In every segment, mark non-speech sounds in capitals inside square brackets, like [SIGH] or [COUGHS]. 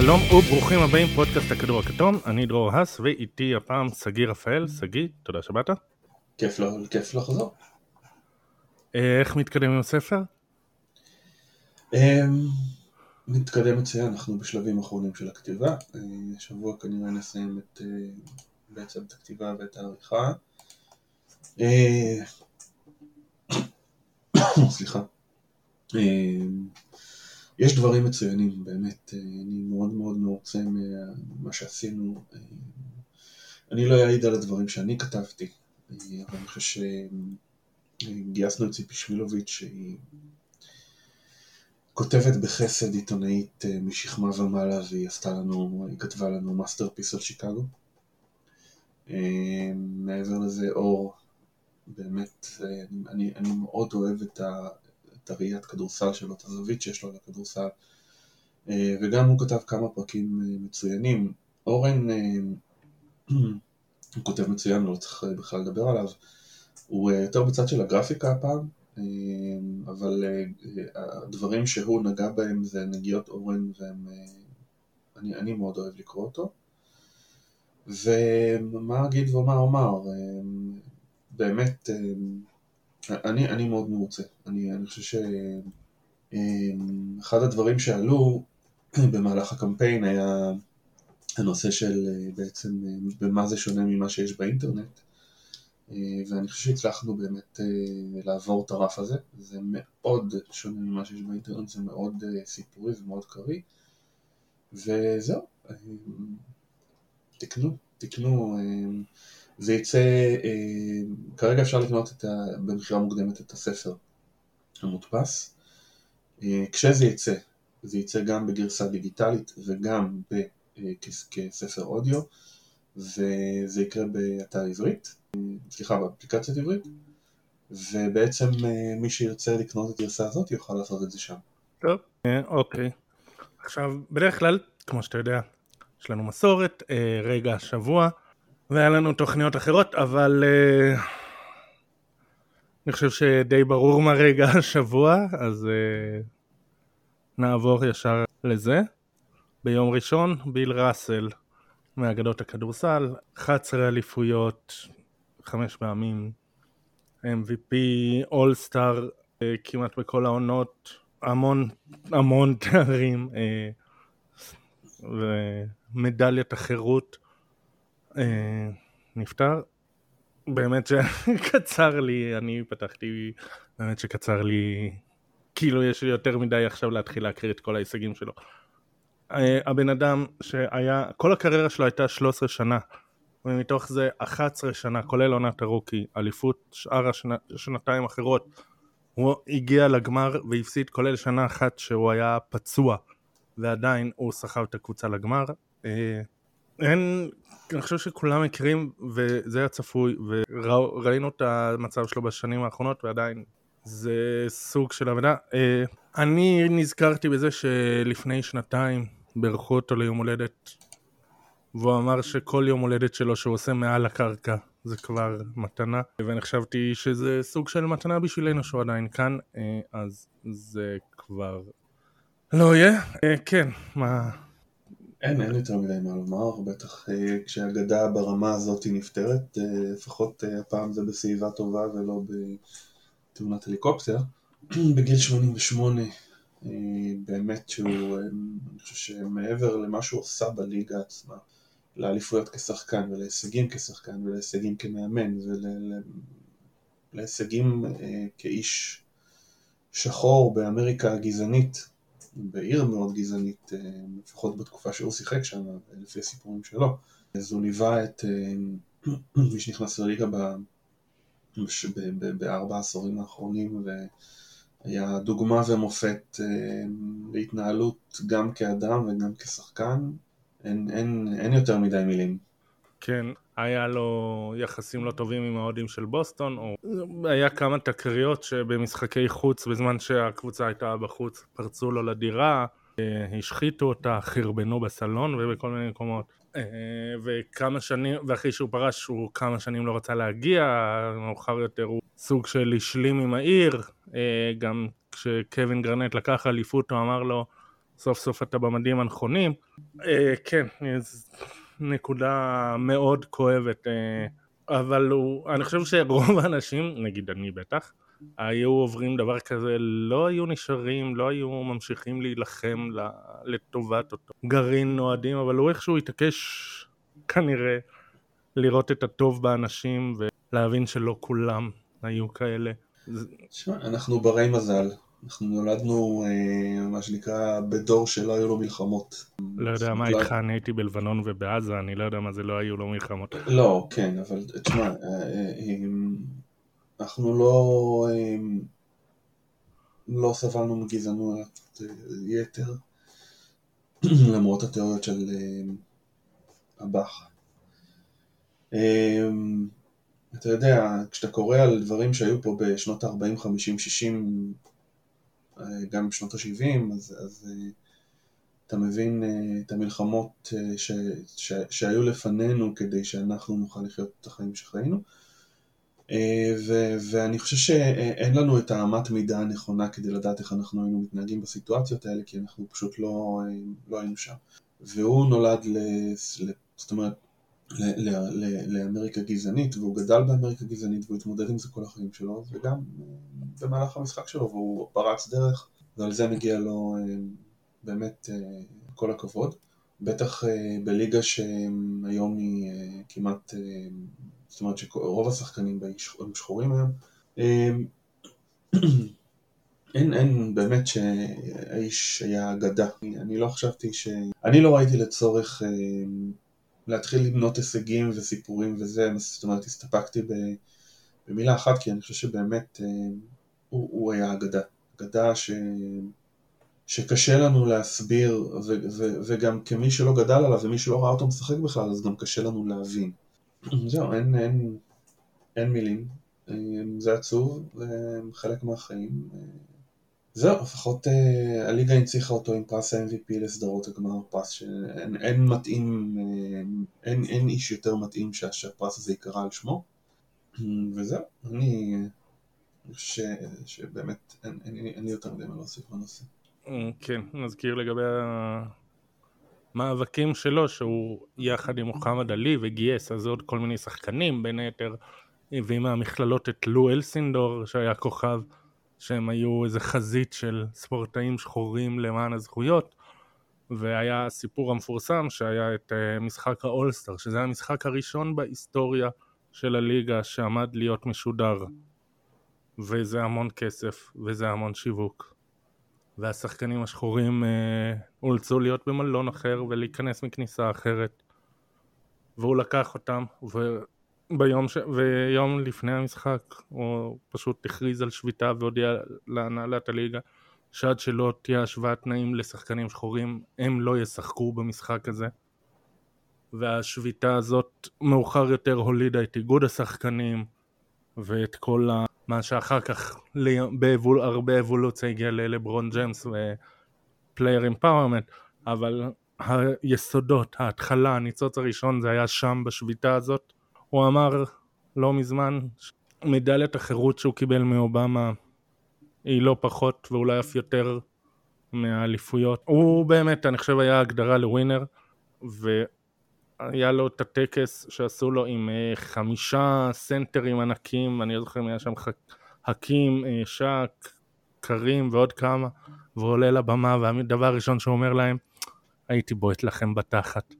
שלום וברוכים הבאים פודקאסט הכדור הכתום, אני דרור האס ואיתי הפעם שגיא רפאל, שגיא, תודה שבאת. כיף, לא, כיף לחזור. אה, איך מתקדם עם הספר? אמ, מתקדם מצוין, אנחנו בשלבים אחרונים של הכתיבה, אה, השבוע כנראה נסיים את, אה, בעצם את הכתיבה ואת העריכה. [COUGHS] סליחה. יש דברים מצוינים, באמת, אני מאוד מאוד מרוצה ממה שעשינו. אני לא אעיד על הדברים שאני כתבתי, אבל אני חושב שגייסנו את ציפי שמילוביץ', שהיא כותבת בחסד עיתונאית משכמה ומעלה, והיא עשתה לנו, היא כתבה לנו masterpiece על שיקגו. מעבר לזה, אור, באמת, אני, אני מאוד אוהב את, ה, את הראיית כדורסל שלו, את הזווית שיש לו לכדורסל, וגם הוא כתב כמה פרקים מצוינים. אורן, [CLEARS THROAT] הוא כותב מצוין, לא צריך בכלל לדבר עליו. הוא יותר בצד של הגרפיקה הפעם, אבל הדברים שהוא נגע בהם זה נגיעות אורן, ואני אני מאוד אוהב לקרוא אותו. ומה אגיד ומה אומר, באמת, אני, אני מאוד מרוצה. אני, אני חושב שאחד הדברים שעלו [CLEARS THROAT] במהלך הקמפיין היה הנושא של בעצם במה זה שונה ממה שיש באינטרנט. ואני חושב שהצלחנו באמת לעבור את הרף הזה, זה מאוד שונה ממה שיש באינטרנט, זה מאוד סיפורי ומאוד קריא. וזהו, תקנו, תקנו, זה יצא, כרגע אפשר לקנות במכירה מוקדמת את הספר המודפס, כשזה יצא, זה יצא גם בגרסה דיגיטלית וגם ב... כספר אודיו, וזה יקרה באתר עברית, סליחה, באפליקציית עברית, ובעצם מי שירצה לקנות את הגרסה הזאת יוכל לעשות את זה שם. טוב, אוקיי. עכשיו, בדרך כלל, כמו שאתה יודע, יש לנו מסורת, רגע השבוע, והיה לנו תוכניות אחרות, אבל אני חושב שדי ברור מה רגע [LAUGHS] השבוע, אז נעבור ישר לזה. ביום ראשון ביל ראסל מאגדות הכדורסל, 11 אליפויות, חמש פעמים MVP, אולסטאר כמעט בכל העונות, המון המון תארים ומדליית החירות נפטר. באמת שקצר לי, אני פתחתי, באמת שקצר לי, כאילו יש לי יותר מדי עכשיו להתחיל להקריא את כל ההישגים שלו. הבן אדם שהיה, כל הקריירה שלו הייתה 13 שנה ומתוך זה 11 שנה, כולל עונת הרוקי, אליפות שאר השנתיים אחרות הוא הגיע לגמר והפסיד כולל שנה אחת שהוא היה פצוע ועדיין הוא סחב את הקבוצה לגמר אין, אני חושב שכולם מכירים וזה היה צפוי וראינו את המצב שלו בשנים האחרונות ועדיין זה סוג של עבודה. אני נזכרתי בזה שלפני שנתיים בירכו אותו ליום הולדת והוא אמר שכל יום הולדת שלו שהוא עושה מעל הקרקע זה כבר מתנה. ואני חשבתי שזה סוג של מתנה בשבילנו שהוא עדיין כאן אז זה כבר לא יהיה. כן מה אין אין יותר מדי מה לומר בטח כשאגדה ברמה הזאת נפטרת לפחות הפעם זה בסביבה טובה ולא בתאונת הליקופטר. [CLEARS THROAT] בגיל 88 באמת שהוא, אני חושב שמעבר למה שהוא עושה בליגה עצמה, לאליפויות כשחקן ולהישגים כשחקן ולהישגים כמאמן ולהישגים כאיש שחור באמריקה הגזענית, בעיר מאוד גזענית, לפחות בתקופה שהוא שיחק שם, לפי הסיפורים שלו. אז הוא ליווה את [CLEARS THROAT] מי שנכנס לליגה בארבע העשורים האחרונים היה דוגמה ומופת להתנהלות גם כאדם וגם כשחקן, אין, אין, אין יותר מדי מילים. כן, היה לו יחסים לא טובים עם האוהדים של בוסטון, או היה כמה תקריות שבמשחקי חוץ, בזמן שהקבוצה הייתה בחוץ, פרצו לו לדירה, השחיתו אותה, חרבנו בסלון ובכל מיני מקומות. וכמה שנים, ואחרי שהוא פרש הוא כמה שנים לא רצה להגיע, מאוחר יותר הוא סוג של השלים עם העיר, גם כשקווין גרנט לקח אליפות הוא אמר לו סוף סוף אתה במדים הנכונים. אה, כן, נקודה מאוד כואבת, אה, אבל הוא, אני חושב שרוב [LAUGHS] האנשים, נגיד אני בטח, היו עוברים דבר כזה, לא היו נשארים, לא היו ממשיכים להילחם לטובת אותו גרעין אוהדים, אבל הוא איכשהו התעקש כנראה לראות את הטוב באנשים ולהבין שלא כולם היו כאלה. תשמע, אנחנו ברי מזל. אנחנו נולדנו, אה, מה שנקרא, בדור שלא היו לו מלחמות. לא יודע מה איתך, אני הייתי בלבנון ובעזה, אני לא יודע מה זה לא היו לו מלחמות. לא, כן, אבל תשמע, אה, אה, אנחנו לא, לא סבלנו מגזענות יתר, [CLEARS THROAT] למרות התיאוריות של הבאך. אתה יודע, כשאתה קורא על דברים שהיו פה בשנות ה-40, 50, 60, גם בשנות ה-70, אז, אז אתה מבין את המלחמות ש, ש, שהיו לפנינו כדי שאנחנו נוכל לחיות את החיים שחיינו. ו, ואני חושב שאין לנו את האמת מידה הנכונה כדי לדעת איך אנחנו היינו מתנהגים בסיטואציות האלה, כי אנחנו פשוט לא, לא היינו שם. והוא נולד, ל, זאת אומרת, לאמריקה גזענית, והוא גדל באמריקה גזענית והוא התמודד עם זה כל החיים שלו, וגם אה, במהלך המשחק שלו, והוא פרץ דרך, ועל זה מגיע לו אה, באמת אה, כל הכבוד. בטח בליגה שהיום היא כמעט, זאת אומרת שרוב השחקנים הם שחורים היום. אין, אין, באמת שהאיש היה אגדה. אני לא חשבתי ש... אני לא ראיתי לצורך להתחיל למנות הישגים וסיפורים וזה, זאת אומרת הסתפקתי במילה אחת כי אני חושב שבאמת אה, הוא, הוא היה אגדה, אגדה ש... שקשה לנו להסביר ו, ו, וגם כמי שלא גדל עליו ומי שלא ראה אותו משחק בכלל אז גם קשה לנו להבין. זהו, אין, אין, אין מילים, אה, זה עצוב, חלק מהחיים. אה, זהו, לפחות אה, הליגה הנציחה אותו עם פרס ה-MVP לסדרות הגמר, פרס שאין אין מתאים, אה, אין, אין איש יותר מתאים שהפרס הזה ייקרא על שמו, וזהו, אני חושב שבאמת אין, אין, אין לי יותר מדי מה להוסיף בנושא. כן, נזכיר לגבי המאבקים שלו, שהוא יחד עם מוחמד עלי וגייס אז עוד כל מיני שחקנים, בין היתר הביא מהמכללות את לו אלסינדור שהיה כוכב שהם היו איזה חזית של ספורטאים שחורים למען הזכויות והיה הסיפור המפורסם שהיה את uh, משחק האולסטר שזה המשחק הראשון בהיסטוריה של הליגה שעמד להיות משודר וזה המון כסף וזה המון שיווק והשחקנים השחורים uh, אולצו להיות במלון אחר ולהיכנס מכניסה אחרת והוא לקח אותם. ביום ש... ויום לפני המשחק הוא פשוט הכריז על שביתה והודיע להנהלת הליגה שעד שלא תהיה השוואת תנאים לשחקנים שחורים הם לא ישחקו במשחק הזה והשביתה הזאת מאוחר יותר הולידה את איגוד השחקנים ואת כל. מה שאחר כך באבול... הרבה אבולוציה הגיע ללברון ג'יימס ו player empowerment אבל היסודות, ההתחלה, הניצוץ הראשון זה היה שם בשביתה הזאת הוא אמר לא מזמן, מדליית החירות שהוא קיבל מאובמה היא לא פחות ואולי אף יותר מהאליפויות. הוא באמת, אני חושב, היה הגדרה לווינר, והיה לו את הטקס שעשו לו עם אה, חמישה סנטרים ענקים, אני לא זוכר אם היה שם חכים, אה, שק, קרים ועוד כמה, והוא עולה לבמה, והדבר הראשון שהוא אומר להם, הייתי בועט לכם בתחת.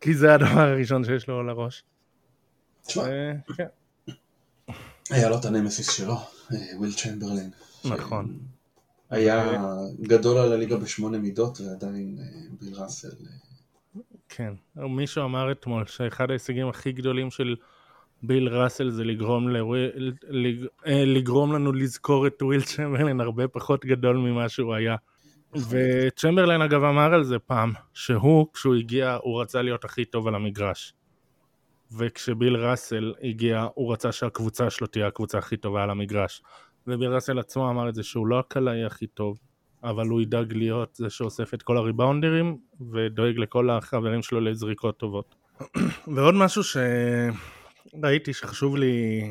כי זה הדבר הראשון שיש לו על הראש. אה, כן. היה לו את הנמסיס שלו, אה, וויל צ'מברלין. נכון. היה גדול על הליגה בשמונה מידות ועדיין אה, ביל ראסל. כן, מישהו אמר אתמול שאחד ההישגים הכי גדולים של ביל ראסל זה לגרום, לוויל, לגרום לנו לזכור את וויל צ'מברלין הרבה פחות גדול ממה שהוא היה. וצ'מברלין אגב אמר על זה פעם, שהוא כשהוא הגיע הוא רצה להיות הכי טוב על המגרש. וכשביל ראסל הגיע הוא רצה שהקבוצה שלו תהיה הקבוצה הכי טובה על המגרש. וביל ראסל עצמו אמר את זה שהוא לא הקלעי הכי טוב אבל הוא ידאג להיות זה שאוסף את כל הריבאונדרים ודואג לכל החברים שלו לזריקות טובות. [COUGHS] ועוד משהו שראיתי שחשוב לי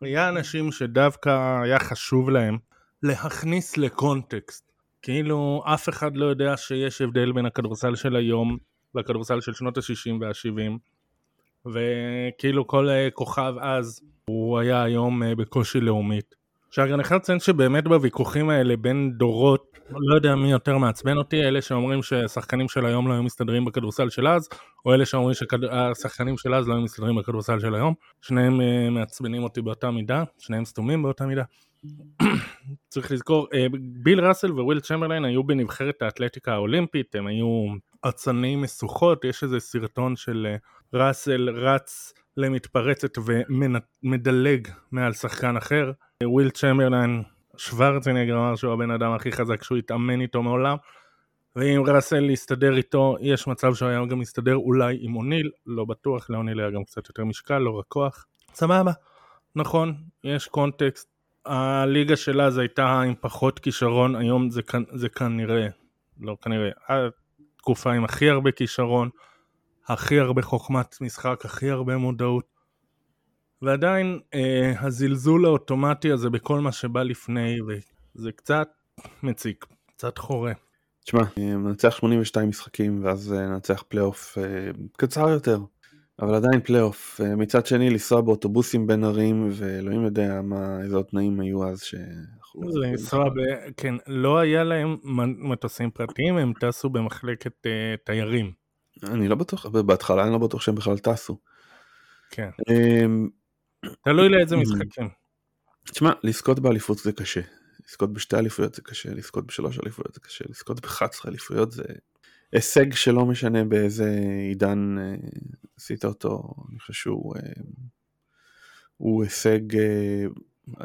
היה אנשים שדווקא היה חשוב להם להכניס לקונטקסט. כאילו אף אחד לא יודע שיש הבדל בין הכדורסל של היום לכדורסל של שנות ה-60 וה-70 וכאילו כל אה, כוכב אז הוא היה היום אה, בקושי לאומית. עכשיו אני חייב לציין שבאמת בוויכוחים האלה בין דורות, לא יודע מי יותר מעצבן אותי, אלה שאומרים שהשחקנים של היום לא היו מסתדרים בכדורסל של אז, או אלה שאומרים שהשחקנים של אז לא היו מסתדרים בכדורסל של היום. שניהם אה, מעצבנים אותי באותה מידה, שניהם סתומים באותה מידה. [COUGHS] צריך לזכור, ביל ראסל וויל צ'מברליין היו בנבחרת האתלטיקה האולימפית, הם היו אצני משוכות, יש איזה סרטון של ראסל רץ למתפרצת ומדלג מעל שחקן אחר. וויל צ'מברליין, שוורצנגר אמר שהוא הבן אדם הכי חזק שהוא התאמן איתו מעולם. ואם ראסל יסתדר איתו, יש מצב שהוא היה גם מסתדר אולי עם אוניל, לא בטוח, לאוניל היה גם קצת יותר משקל, לא רק כוח. סבבה, נכון, יש קונטקסט. הליגה שלה זה הייתה עם פחות כישרון, היום זה, זה כנראה, לא כנראה, התקופה עם הכי הרבה כישרון, הכי הרבה חוכמת משחק, הכי הרבה מודעות. ועדיין אה, הזלזול האוטומטי הזה בכל מה שבא לפני, וזה קצת מציק, קצת חורה. תשמע, מנצח 82 משחקים ואז אה, ננצח פלייאוף אה, קצר יותר, אבל עדיין פלייאוף. אה, מצד שני, לנסוע באוטובוסים בין ערים, ואלוהים יודע מה, איזה תנאים היו אז ש... לנסוע ב... כן, לא היה להם מטוסים פרטיים, הם טסו במחלקת אה, תיירים. אני לא בטוח, בהתחלה אני לא בטוח שהם בכלל טסו. כן. אמ, תלוי לאיזה משחקים. תשמע, לזכות באליפות זה קשה. לזכות בשתי אליפויות זה קשה, לזכות בשלוש אליפויות זה קשה, לזכות ב-11 אליפויות זה הישג שלא משנה באיזה עידן אה, עשית אותו, אני חושב שהוא אה, הוא הישג אה,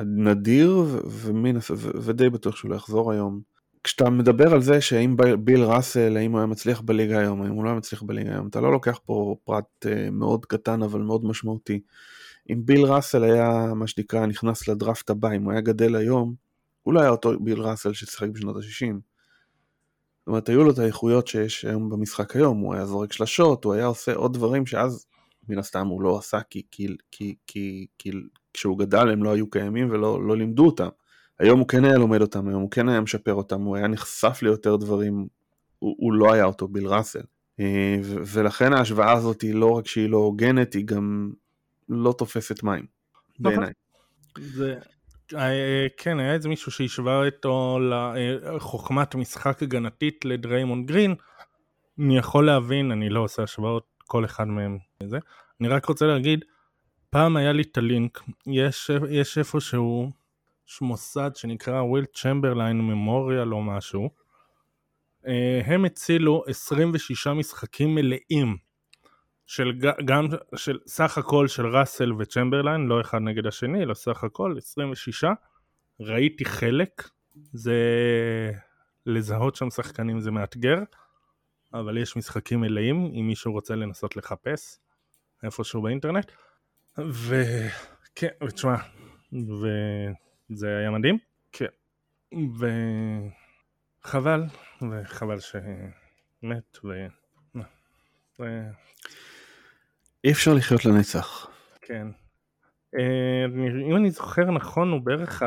נדיר ומין, ודי בטוח שהוא לא יחזור היום. כשאתה מדבר על זה שאם ביל ראסל, האם הוא היה מצליח בליגה היום, האם הוא לא היה מצליח בליגה היום, אתה לא לוקח פה פרט מאוד קטן אבל מאוד משמעותי. אם ביל ראסל היה מה שנקרא נכנס לדראפט הבא, אם הוא היה גדל היום, הוא לא היה אותו ביל ראסל ששיחק בשנות ה-60. זאת אומרת, היו לו את האיכויות שיש היום במשחק היום, הוא היה זורק שלשות, הוא היה עושה עוד דברים שאז מן הסתם הוא לא עשה כי, כי, כי, כי, כי כשהוא גדל הם לא היו קיימים ולא לא לימדו אותם. היום הוא כן היה לומד אותם, היום הוא כן היה משפר אותם, הוא היה נחשף ליותר דברים, הוא, הוא לא היה אותו ביל ראסל. אה, ולכן ההשוואה הזאת היא לא רק שהיא לא הוגנת, היא גם לא תופסת מים, נכון. בעיניי. זה, אה, כן, היה איזה מישהו שהשווה אותו לחוכמת משחק הגנתית לדריימונד גרין. אני יכול להבין, אני לא עושה השוואות, כל אחד מהם זה. אני רק רוצה להגיד, פעם היה לי את הלינק, יש, יש איפשהו מוסד שנקרא וויל צ'מברליין memorial או משהו. אה, הם הצילו 26 משחקים מלאים של גם של סך הכל של ראסל וצ'מברליין, לא אחד נגד השני, אלא סך הכל 26. ראיתי חלק, זה לזהות שם שחקנים זה מאתגר, אבל יש משחקים מלאים אם מישהו רוצה לנסות לחפש איפשהו באינטרנט. וכן, ותשמע, וזה היה מדהים, כן, וחבל, וחבל שמת, ו... ו... אי אפשר לחיות לנצח. כן. אה, אם אני זוכר נכון, הוא בערך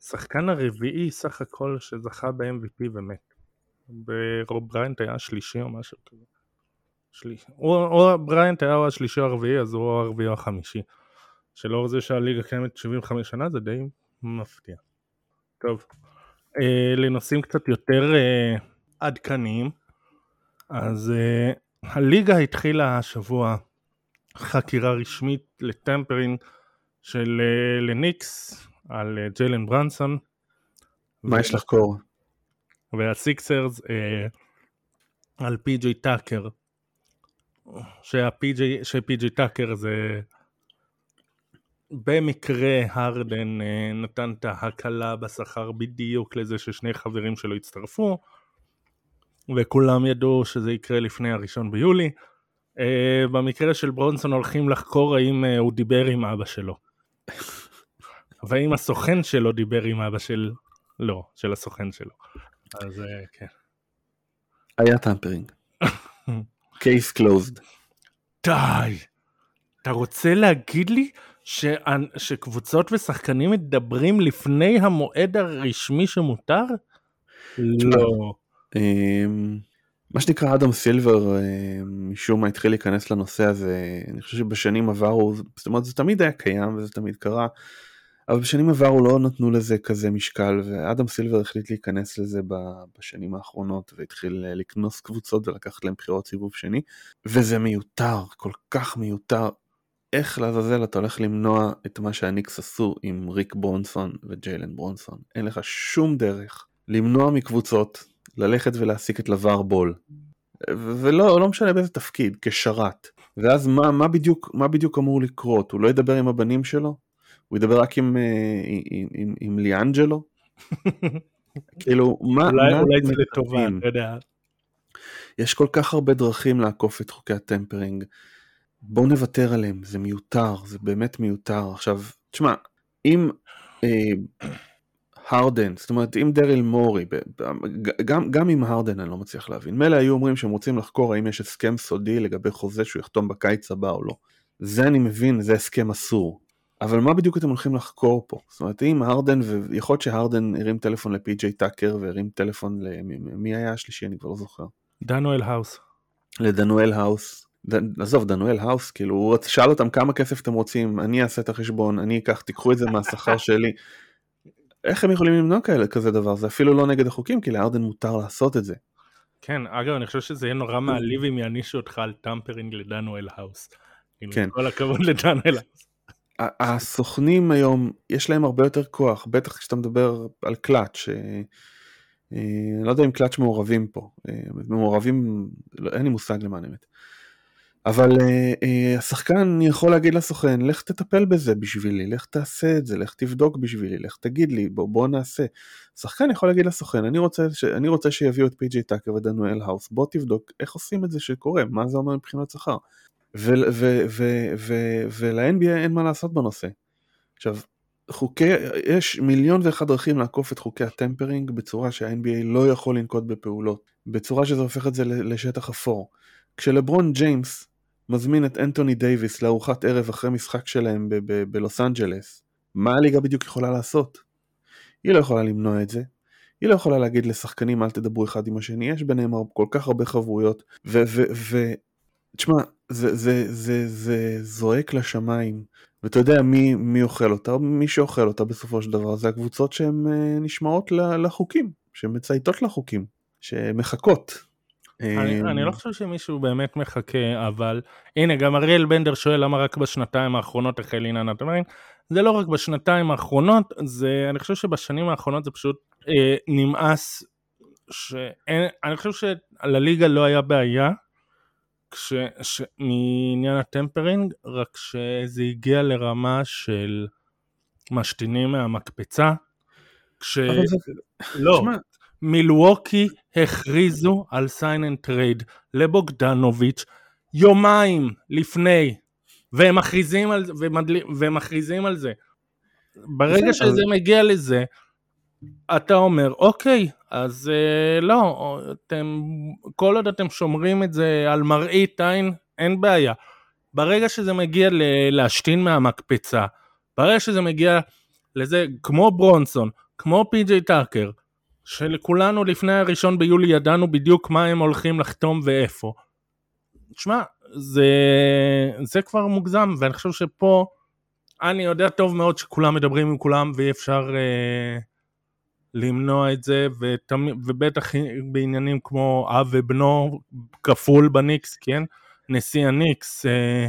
השחקן הרביעי סך הכל שזכה ב-MVP ומת. ברוב בריינט היה השלישי או משהו כזה. שליש... או, או בריינט היה השלישי או הרביעי, אז הוא הרביעי או החמישי. שלאור זה שהליגה קיימת 75 שנה זה די מפתיע. טוב, אה, לנושאים קצת יותר אה, עדכניים, אז אה, הליגה התחילה השבוע חקירה רשמית לטמפרינג של אה, לניקס על אה, ג'יילן ברנסון. מה יש לחקור? והסיקסרס אה, על פי.ג'יי טאקר. שהפי.ג'יי שפי.ג'יי טאקר זה במקרה הרדן אה, נתן את ההקלה בשכר בדיוק לזה ששני חברים שלו הצטרפו וכולם ידעו שזה יקרה לפני הראשון ביולי. Uh, במקרה של ברונסון הולכים לחקור האם uh, הוא דיבר עם אבא שלו. [LAUGHS] והאם הסוכן שלו דיבר עם אבא של... לא, של הסוכן שלו. אז כן. היה tampering. [LAUGHS] case closed. די. אתה רוצה להגיד לי ש... שקבוצות ושחקנים מדברים לפני המועד הרשמי שמותר? לא. אמ, מה שנקרא אדם סילבר אמ, משום מה התחיל להיכנס לנושא הזה, אני חושב שבשנים עברו, זאת אומרת זה תמיד היה קיים וזה תמיד קרה, אבל בשנים עברו לא נתנו לזה כזה משקל ואדם סילבר החליט להיכנס לזה בשנים האחרונות והתחיל אה, לקנוס קבוצות ולקחת להם בחירות סיבוב שני וזה מיותר, כל כך מיותר. איך לעזאזל אתה הולך למנוע את מה שהניקס עשו עם ריק ברונסון וג'יילן ברונסון? אין לך שום דרך למנוע מקבוצות ללכת ולהעסיק את לבר בול. ולא לא משנה באיזה תפקיד, כשרת. ואז מה, מה, בדיוק, מה בדיוק אמור לקרות? הוא לא ידבר עם הבנים שלו? הוא ידבר רק עם, אה, עם, עם, עם ליאנג'לו? [LAUGHS] כאילו, מה... אולי, מה אולי זה לטובה? אתה יודע. יש כל כך הרבה דרכים לעקוף את חוקי הטמפרינג. בואו נוותר עליהם, זה מיותר, זה באמת מיותר. עכשיו, תשמע, אם אה, הרדן, זאת אומרת, אם דריל מורי, גם, גם עם הרדן אני לא מצליח להבין. מילא היו אומרים שהם רוצים לחקור האם יש הסכם סודי לגבי חוזה שהוא יחתום בקיץ הבא או לא. זה אני מבין, זה הסכם אסור. אבל מה בדיוק אתם הולכים לחקור פה? זאת אומרת, אם הרדן, ויכול להיות שהרדן הרים טלפון לפי.ג'יי טאקר והרים טלפון למי מי היה השלישי, אני כבר לא זוכר. דנואל האוס. לדנואל האוס. עזוב, דנואל האוס, כאילו, הוא שאל אותם כמה כסף אתם רוצים, אני אעשה את החשבון, אני אקח, תיקחו את זה מהשכר [LAUGHS] שלי. איך הם יכולים למנוע כאלה כזה דבר? זה אפילו לא נגד החוקים, כי להרדן מותר לעשות את זה. כן, אגב, אני חושב שזה יהיה נורא מעליב אם יענישו אותך על tampering לדנואל האוס. כאילו, כן. כל הכבוד לדנואל האוס. הסוכנים היום, יש להם הרבה יותר כוח, בטח כשאתה מדבר על קלאץ', אה, אה, אני לא יודע אם קלאץ' מעורבים פה, אה, מעורבים, לא, אין לי מושג למען האמת. אבל אה, אה, השחקן יכול להגיד לסוכן, לך תטפל בזה בשבילי, לך תעשה את זה, לך תבדוק בשבילי, לך תגיד לי, בוא, בוא נעשה. שחקן יכול להגיד לסוכן, אני רוצה, ש... אני רוצה שיביאו את פי.ג'יי טאקר ודנואל האוס, בוא תבדוק איך עושים את זה שקורה, מה זה אומר מבחינת שכר. ול-NBA אין מה לעשות בנושא. עכשיו, חוקי, יש מיליון ואחד דרכים לעקוף את חוקי ה tampering בצורה שה-NBA לא יכול לנקוט בפעולות, בצורה שזה הופך את זה לשטח אפור. כשלברון ג'יימס מזמין את אנטוני דייוויס לארוחת ערב אחרי משחק שלהם בלוס אנג'לס, מה הליגה בדיוק יכולה לעשות? היא לא יכולה למנוע את זה. היא לא יכולה להגיד לשחקנים אל תדברו אחד עם השני, יש ביניהם כל כך הרבה חברויות, ו... ו, ו תשמע, זה, זה, זה, זה זועק לשמיים, ואתה יודע מי, מי אוכל אותה, מי שאוכל אותה בסופו של דבר זה הקבוצות שהן אה, נשמעות לחוקים, שמצייתות לחוקים, שמחכות. אני, אני לא חושב שמישהו באמת מחכה, אבל הנה, גם אריאל בנדר שואל למה רק בשנתיים האחרונות החל עניין הטמרינג. זה לא רק בשנתיים האחרונות, זה, אני חושב שבשנים האחרונות זה פשוט אה, נמאס, שאין, אני חושב שלליגה לא היה בעיה כש, ש, מעניין ה tampering, רק שזה הגיע לרמה של משתינים מהמקפצה. כש... לא, מילווקי הכריזו על sign and trade לבוגדנוביץ' יומיים לפני, והם מכריזים על זה, ומדל... והם מכריזים על זה. ברגע בסדר. שזה מגיע לזה, אתה אומר, אוקיי, אז אה, לא, אתם, כל עוד אתם שומרים את זה על מראית עין, אין בעיה. ברגע שזה מגיע ל- להשתין מהמקפצה, ברגע שזה מגיע לזה, כמו ברונסון, כמו פי.ג'יי טאקר, שלכולנו לפני הראשון ביולי ידענו בדיוק מה הם הולכים לחתום ואיפה. תשמע, זה, זה כבר מוגזם, ואני חושב שפה, אני יודע טוב מאוד שכולם מדברים עם כולם ואי אפשר אה, למנוע את זה, ותמ... ובטח בעניינים כמו אב ובנו כפול בניקס, כן? נשיא הניקס, אה,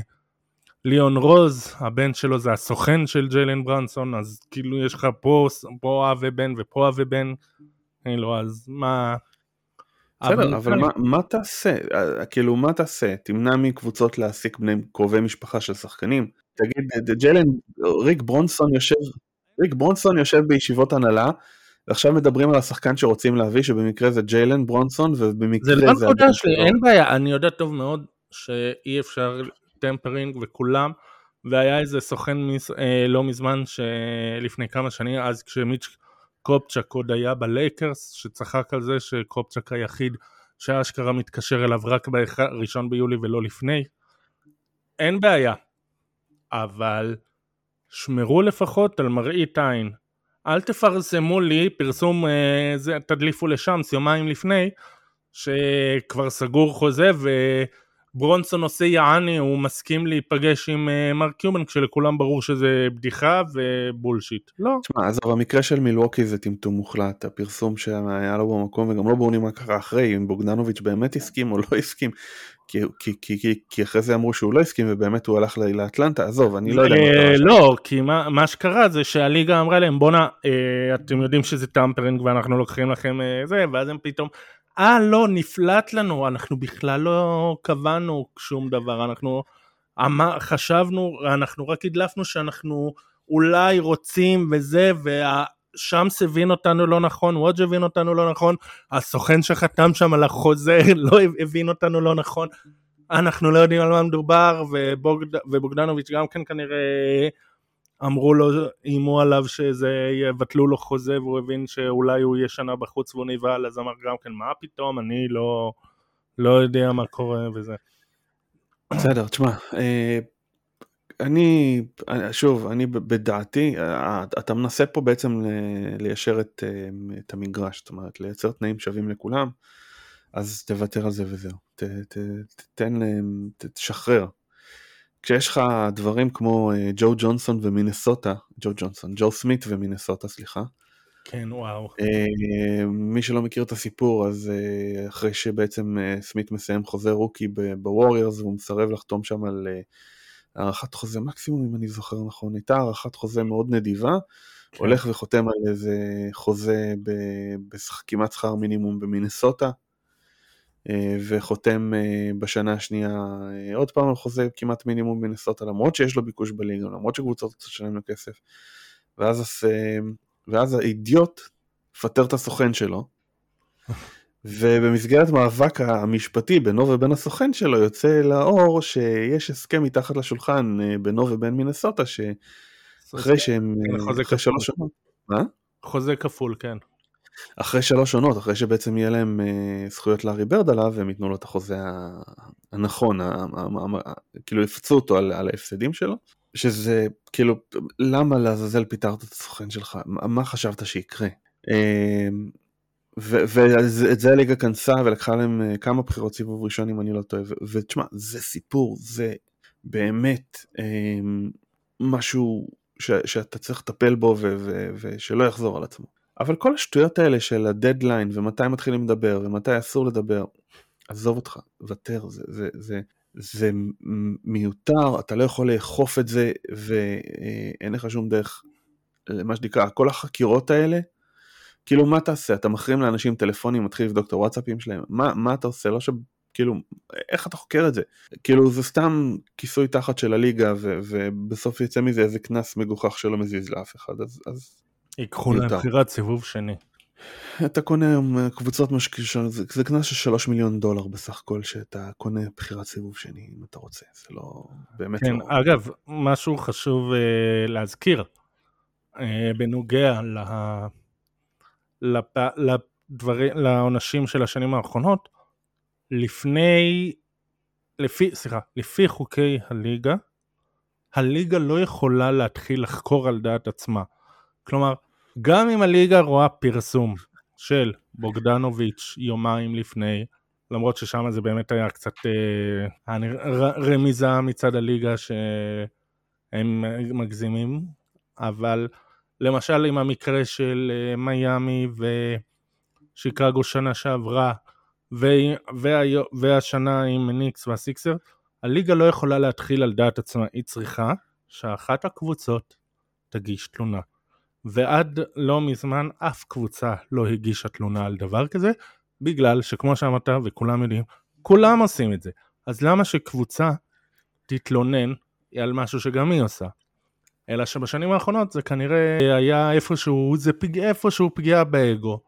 ליאון רוז, הבן שלו זה הסוכן של ג'יילן ברנסון, אז כאילו יש לך פה, פה אב ובן ופה אב ובן, כאילו, אז מה... בסדר, אבל מה, מה תעשה? אה, כאילו, מה תעשה? תמנע מקבוצות להעסיק בני קרובי משפחה של שחקנים? תגיד, ג'לן, ריק ברונסון יושב, ריק ברונסון יושב בישיבות הנהלה, ועכשיו מדברים על השחקן שרוצים להביא, שבמקרה זה ג'יילן ברונסון, ובמקרה זה זה... לא הנקודה הבן שלי, שלו. אין בעיה, אני יודע טוב מאוד שאי אפשר טמפרינג וכולם, והיה איזה סוכן מס, אה, לא מזמן, שלפני כמה שנים, אז כשמיץ' קופצ'ק עוד היה בלייקרס, שצחק על זה שקופצ'ק היחיד שאשכרה מתקשר אליו רק ב-1 ביולי ולא לפני. אין בעיה, אבל שמרו לפחות על מראית עין. אל תפרסמו לי פרסום, אה, זה, תדליפו לשאמס יומיים לפני, שכבר סגור חוזה וברונסון עושה יעני, הוא מסכים להיפגש עם אה, מרק קיובן כשלכולם ברור שזה בדיחה ובולשיט. לא. תשמע, אז במקרה של מילווקי זה טמטום מוחלט, הפרסום שהיה לו במקום וגם לא ברור מה קרה אחרי, אם בוגדנוביץ' באמת הסכים או לא הסכים. כי, כי, כי, כי, כי אחרי זה אמרו שהוא לא הסכים ובאמת הוא הלך לאטלנטה, עזוב, אני לא יודע. אה, לא, כי מה, מה שקרה זה שהליגה אמרה להם בואנה, אה, אתם יודעים שזה טמפרינג ואנחנו לוקחים לכם אה, זה, ואז הם פתאום, אה לא, נפלט לנו, אנחנו בכלל לא קבענו שום דבר, אנחנו חשבנו, אנחנו רק הדלפנו שאנחנו אולי רוצים וזה, וה... שמס הבין אותנו לא נכון, וודג' הבין אותנו לא נכון, הסוכן שחתם שם על החוזה [LAUGHS] לא הבין אותנו לא נכון, אנחנו לא יודעים על מה מדובר, ובוגד, ובוגדנוביץ' גם כן כנראה אמרו לו, איימו עליו שזה יבטלו לו חוזה והוא הבין שאולי הוא יהיה שנה בחוץ והוא נבהל, אז אמר גם כן, מה פתאום, אני לא, לא יודע מה קורה וזה. בסדר, תשמע, אה, אני, שוב, אני בדעתי, אתה מנסה פה בעצם ליישר את, את המגרש, זאת אומרת, לייצר תנאים שווים לכולם, אז תוותר על זה וזהו, ת, להם, תשחרר. כשיש לך דברים כמו אה, ג'ו ג'ונסון ומינסוטה, ג'ו ג'ונסון, ג'ו סמית ומינסוטה, סליחה. כן, וואו. אה, מי שלא מכיר את הסיפור, אז אה, אחרי שבעצם סמית מסיים חוזה רוקי בווריורס, והוא מסרב לחתום שם על... הארכת חוזה מקסימום אם אני זוכר נכון, הייתה הארכת חוזה מאוד נדיבה, כן. הולך וחותם על איזה חוזה בכמעט שכר מינימום במינסוטה, וחותם אה, בשנה השנייה אה, עוד פעם על חוזה כמעט מינימום במינסוטה, למרות שיש לו ביקוש בליגה, למרות שקבוצות קצת שלם לו כסף, ואז, ואז האידיוט מפטר את הסוכן שלו, [LAUGHS] ובמסגרת מאבק המשפטי בינו ובין הסוכן שלו יוצא לאור שיש הסכם מתחת לשולחן אה, בינו ובין מינסוטה שאחרי שהם כן, אחרי שלוש מה? חוזה כפול כן. אחרי שלוש עונות, אחרי שבעצם יהיה להם uh, זכויות לארי ברד עליו, הם ייתנו לו את החוזה הנכון, כאילו יפצו אותו על, ההפסדים שלו, שזה כאילו, למה לעזאזל פיטרת את הסוכן שלך? מה חשבת שיקרה? Uh, ואת זה הליגה כנסה ולקחה להם אה, כמה בחירות סיבוב ראשון אם אני לא טועה ותשמע זה סיפור זה באמת אה, משהו ש, שאתה צריך לטפל בו ושלא יחזור על עצמו. אבל כל השטויות האלה של הדדליין ומתי מתחילים לדבר ומתי אסור לדבר עזוב אותך ותר זה זה זה זה מיותר אתה לא יכול לאכוף את זה ואין לך שום דרך מה שנקרא כל החקירות האלה כאילו מה תעשה? אתה מחרים לאנשים טלפונים, מתחיל לבדוק את הוואטסאפים שלהם, מה, מה אתה עושה? לא ש... כאילו, איך אתה חוקר את זה? כאילו זה סתם כיסוי תחת של הליגה ו- ובסוף יצא מזה איזה קנס מגוחך שלא מזיז לאף אחד, אז... אז ייקחו להם בחירת סיבוב שני. אתה קונה היום אה, קבוצות משקיע, זה, קנס של 3 מיליון דולר בסך הכל שאתה קונה בחירת סיבוב שני אם אתה רוצה, זה לא, באמת כן, לא. אגב, משהו חשוב uh, להזכיר, uh, בנוגע לה... לפ... לדבר... לעונשים של השנים האחרונות, לפני, לפי, סליחה, לפי חוקי הליגה, הליגה לא יכולה להתחיל לחקור על דעת עצמה. כלומר, גם אם הליגה רואה פרסום של בוגדנוביץ' יומיים לפני, למרות ששם זה באמת היה קצת אה, רמיזה מצד הליגה שהם מגזימים, אבל למשל עם המקרה של אה, מיאמי ושיקגו שנה שעברה והשנה עם ניקס והסיקסר, הליגה לא יכולה להתחיל על דעת עצמה, היא צריכה שאחת הקבוצות תגיש תלונה. ועד לא מזמן אף קבוצה לא הגישה תלונה על דבר כזה, בגלל שכמו שאמרת וכולם יודעים, כולם עושים את זה. אז למה שקבוצה תתלונן על משהו שגם היא עושה? אלא שבשנים האחרונות זה כנראה היה איפשהו, זה פג... איפשהו פגיעה באגו.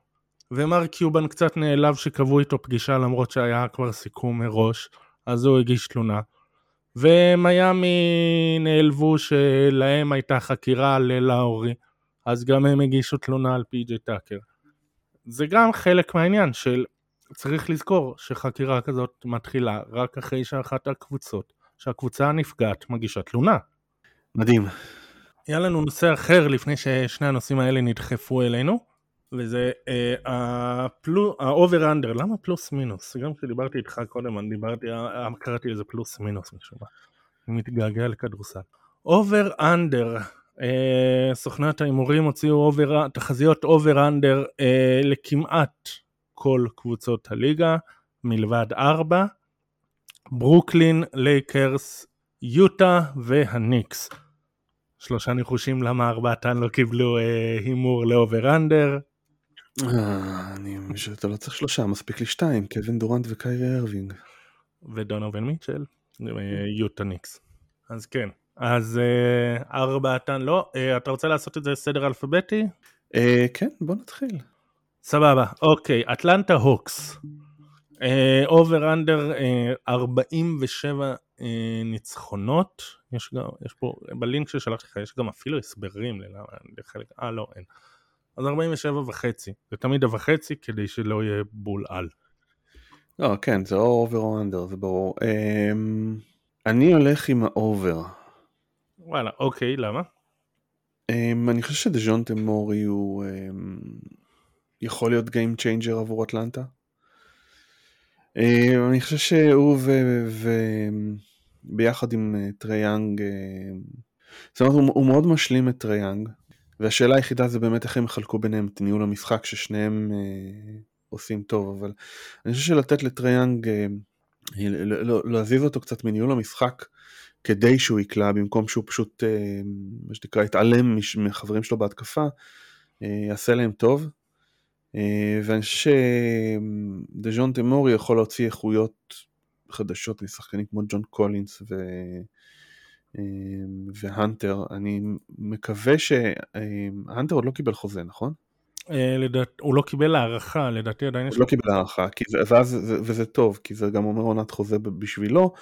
ומר קיובן קצת נעלב שקבעו איתו פגישה למרות שהיה כבר סיכום מראש, אז הוא הגיש תלונה. ומיאמי נעלבו שלהם הייתה חקירה ללאורי, אז גם הם הגישו תלונה על פי.ג'יי טאקר. זה גם חלק מהעניין של צריך לזכור שחקירה כזאת מתחילה רק אחרי שאחת הקבוצות, שהקבוצה הנפגעת מגישה תלונה. מדהים. היה לנו נושא אחר לפני ששני הנושאים האלה נדחפו אלינו, וזה אה, הפלו, ה over under, למה פלוס מינוס? גם כשדיברתי איתך קודם, אני דיברתי, אה, קראתי לזה פלוס מינוס משום מה. אני מתגעגע לכדורסל. over under, אה, סוכנות ההימורים הוציאו over, תחזיות over under אה, לכמעט כל קבוצות הליגה, מלבד ארבע, ברוקלין, לייקרס, יוטה והניקס. שלושה ניחושים למה ארבעתן לא קיבלו אה, הימור ל over under. אה, אני חושב שאתה לא צריך שלושה, מספיק לי שתיים, קווין דורנט וקיירי ארווינג. ודונובין מיטשל, אה, יוטה ניקס. אז כן, אז אה, ארבעתן לא. אה, אתה רוצה לעשות את זה סדר אלפביתי? אה, כן, בוא נתחיל. סבבה, אוקיי, אטלנטה הוקס. over under 47 אה, ניצחונות, יש גם, יש פה, בלינק ששלחתי לך יש גם אפילו הסברים ללמה, לחלק, אה לא, אין. אז 47 וחצי, זה תמיד הוחצי כדי שלא יהיה בול על. לא, כן, זה או over או under, זה ברור. אממ, אני הולך עם ה over. וואלה, אוקיי, למה? אממ, אני חושב שדז'ונטה מורי הוא אממ, יכול להיות game changer עבור אטלנטה. אממ, אני חושב שהוא ו... ו... ביחד עם אה, טריי יאנג, אה, זאת אומרת הוא, הוא מאוד משלים את טריי יאנג, והשאלה היחידה זה באמת איך הם יחלקו ביניהם את ניהול המשחק ששניהם אה, עושים טוב, אבל אני חושב שלתת לטריי יאנג, אה, להזיז אותו קצת מניהול המשחק כדי שהוא יקלע במקום שהוא פשוט אה, מה שנקרא יתעלם מחברים שלו בהתקפה, אה, יעשה להם טוב. אה, ואני חושב שדז'ונטה מורי יכול להוציא איכויות חדשות משחקנים כמו ג'ון קולינס ו... והנטר, אני מקווה שהנטר עוד לא קיבל חוזה, נכון? אה, לדעת, הוא לא קיבל הערכה, לדעתי עדיין יש... הוא לא קיבל הערכה, ואז, וזה טוב, כי זה גם אומר עונת חוזה בשבילו,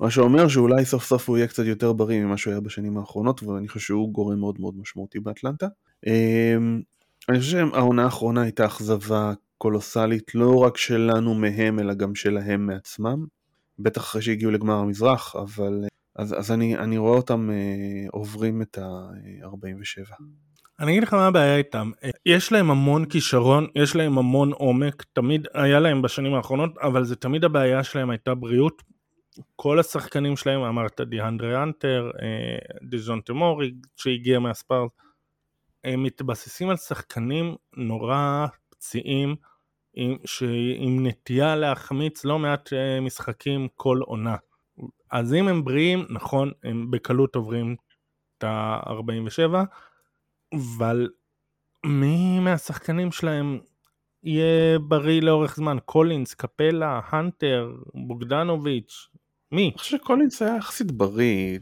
מה שאומר שאולי סוף סוף הוא יהיה קצת יותר בריא ממה שהוא היה בשנים האחרונות, ואני חושב שהוא גורם מאוד מאוד משמעותי באטלנטה. אמ, אני חושב שהעונה האחרונה הייתה אכזבה קולוסלית, לא רק שלנו מהם, אלא גם שלהם מעצמם. בטח אחרי שהגיעו לגמר המזרח, אבל אז, אז אני, אני רואה אותם אה, עוברים את ה-47. אני אגיד לך מה הבעיה איתם, יש להם המון כישרון, יש להם המון עומק, תמיד היה להם בשנים האחרונות, אבל זה תמיד הבעיה שלהם הייתה בריאות. כל השחקנים שלהם, אמרת דיאנדרי אנטר, אה, דיזון תמורי שהגיע מהספארט, הם מתבססים על שחקנים נורא פציעים, עם, עם נטייה להחמיץ לא מעט אה, משחקים כל עונה. אז אם הם בריאים, נכון, הם בקלות עוברים את ה-47, אבל מי מהשחקנים שלהם יהיה בריא לאורך זמן? קולינס, קפלה, הנטר, בוגדנוביץ', מי? אני חושב שקולינס היה יחסית בריא,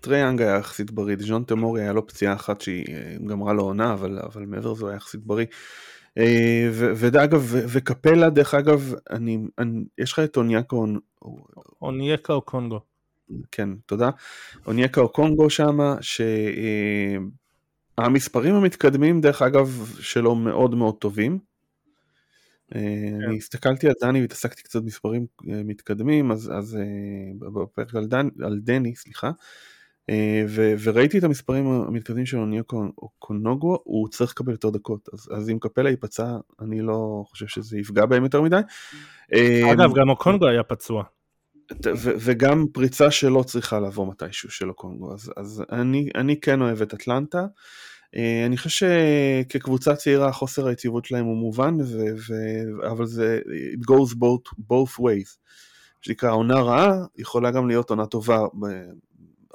טריי יאנג היה יחסית בריא, דז'ונטה מורי היה לו פציעה אחת שהיא אה, גמרה לו עונה, אבל, אבל מעבר לזה הוא היה יחסית בריא. אה, ואגב, וקפלה דרך אגב, אני, אני, יש לך את אוניאקו... אונייקה אוקונגו. כן, תודה. אוניאקה או קונגו שמה, שהמספרים המתקדמים דרך אגב שלו מאוד מאוד טובים. אה, כן. אני הסתכלתי על דני והתעסקתי קצת מספרים אה, מתקדמים, אז, אז בפרק על, דני, על דני, סליחה, אה, ו- וראיתי את המספרים המתקדמים של אוניוקו קונוגו, הוא צריך לקבל יותר דקות, אז, אז אם קפלה ייפצע, אני לא חושב שזה יפגע בהם יותר מדי. אה, אגב, גם אוקונגו היה פצוע. ו- וגם פריצה שלו צריכה לבוא מתישהו של אוקונגו, אז, אז אני, אני כן אוהב את אטלנטה. אה, אני חושב שכקבוצה צעירה חוסר היציבות שלהם הוא מובן, ו- ו- אבל זה it goes both, both ways. שנקרא עונה רעה יכולה גם להיות עונה טובה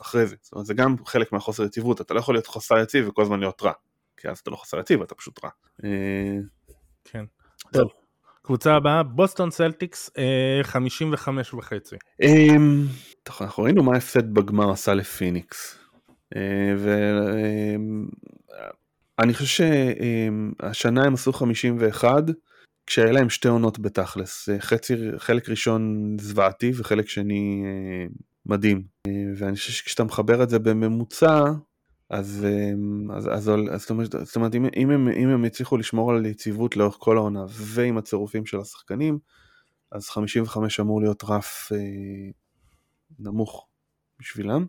אחרי זה. זאת אומרת, זה גם חלק מהחוסר יציבות, אתה לא יכול להיות חסר יציב וכל הזמן להיות רע. כי אז אתה לא חסר יציב, אתה פשוט רע. אה, כן. טוב. קבוצה הבאה, בוסטון סלטיקס, 55 אה, וחצי. אנחנו ראינו מה ההפסד בגמר עשה לפיניקס. אה, ואני חושב שהשנה הם עשו 51, כשהיה להם שתי עונות בתכלס. חצי, חלק ראשון זוועתי וחלק שני מדהים. ואני חושב שכשאתה מחבר את זה בממוצע, אז, אז, אז, אז אומרת, זאת אומרת אם, אם, הם, אם הם הצליחו לשמור על יציבות לאורך כל העונה ועם הצירופים של השחקנים, אז 55 אמור להיות רף אה, נמוך בשבילם.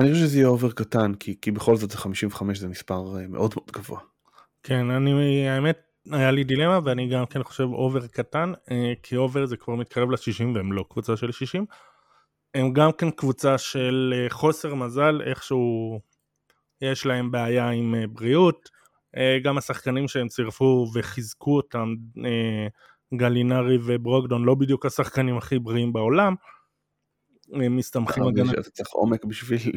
אני חושב שזה יהיה אובר קטן, כי, כי בכל זאת זה 55 זה מספר אה, מאוד מאוד גבוה. כן, אני, האמת, היה לי דילמה ואני גם כן חושב over קטן, אה, כי over זה כבר מתקרב ל-60 והם לא קבוצה של 60. הם גם כן קבוצה של אה, חוסר מזל, איכשהו יש להם בעיה עם בריאות. גם השחקנים שהם צירפו וחיזקו אותם, גלינארי וברוגדון, לא בדיוק השחקנים הכי בריאים בעולם. הם מסתמכים הגנה. אתה צריך עומק בשביל,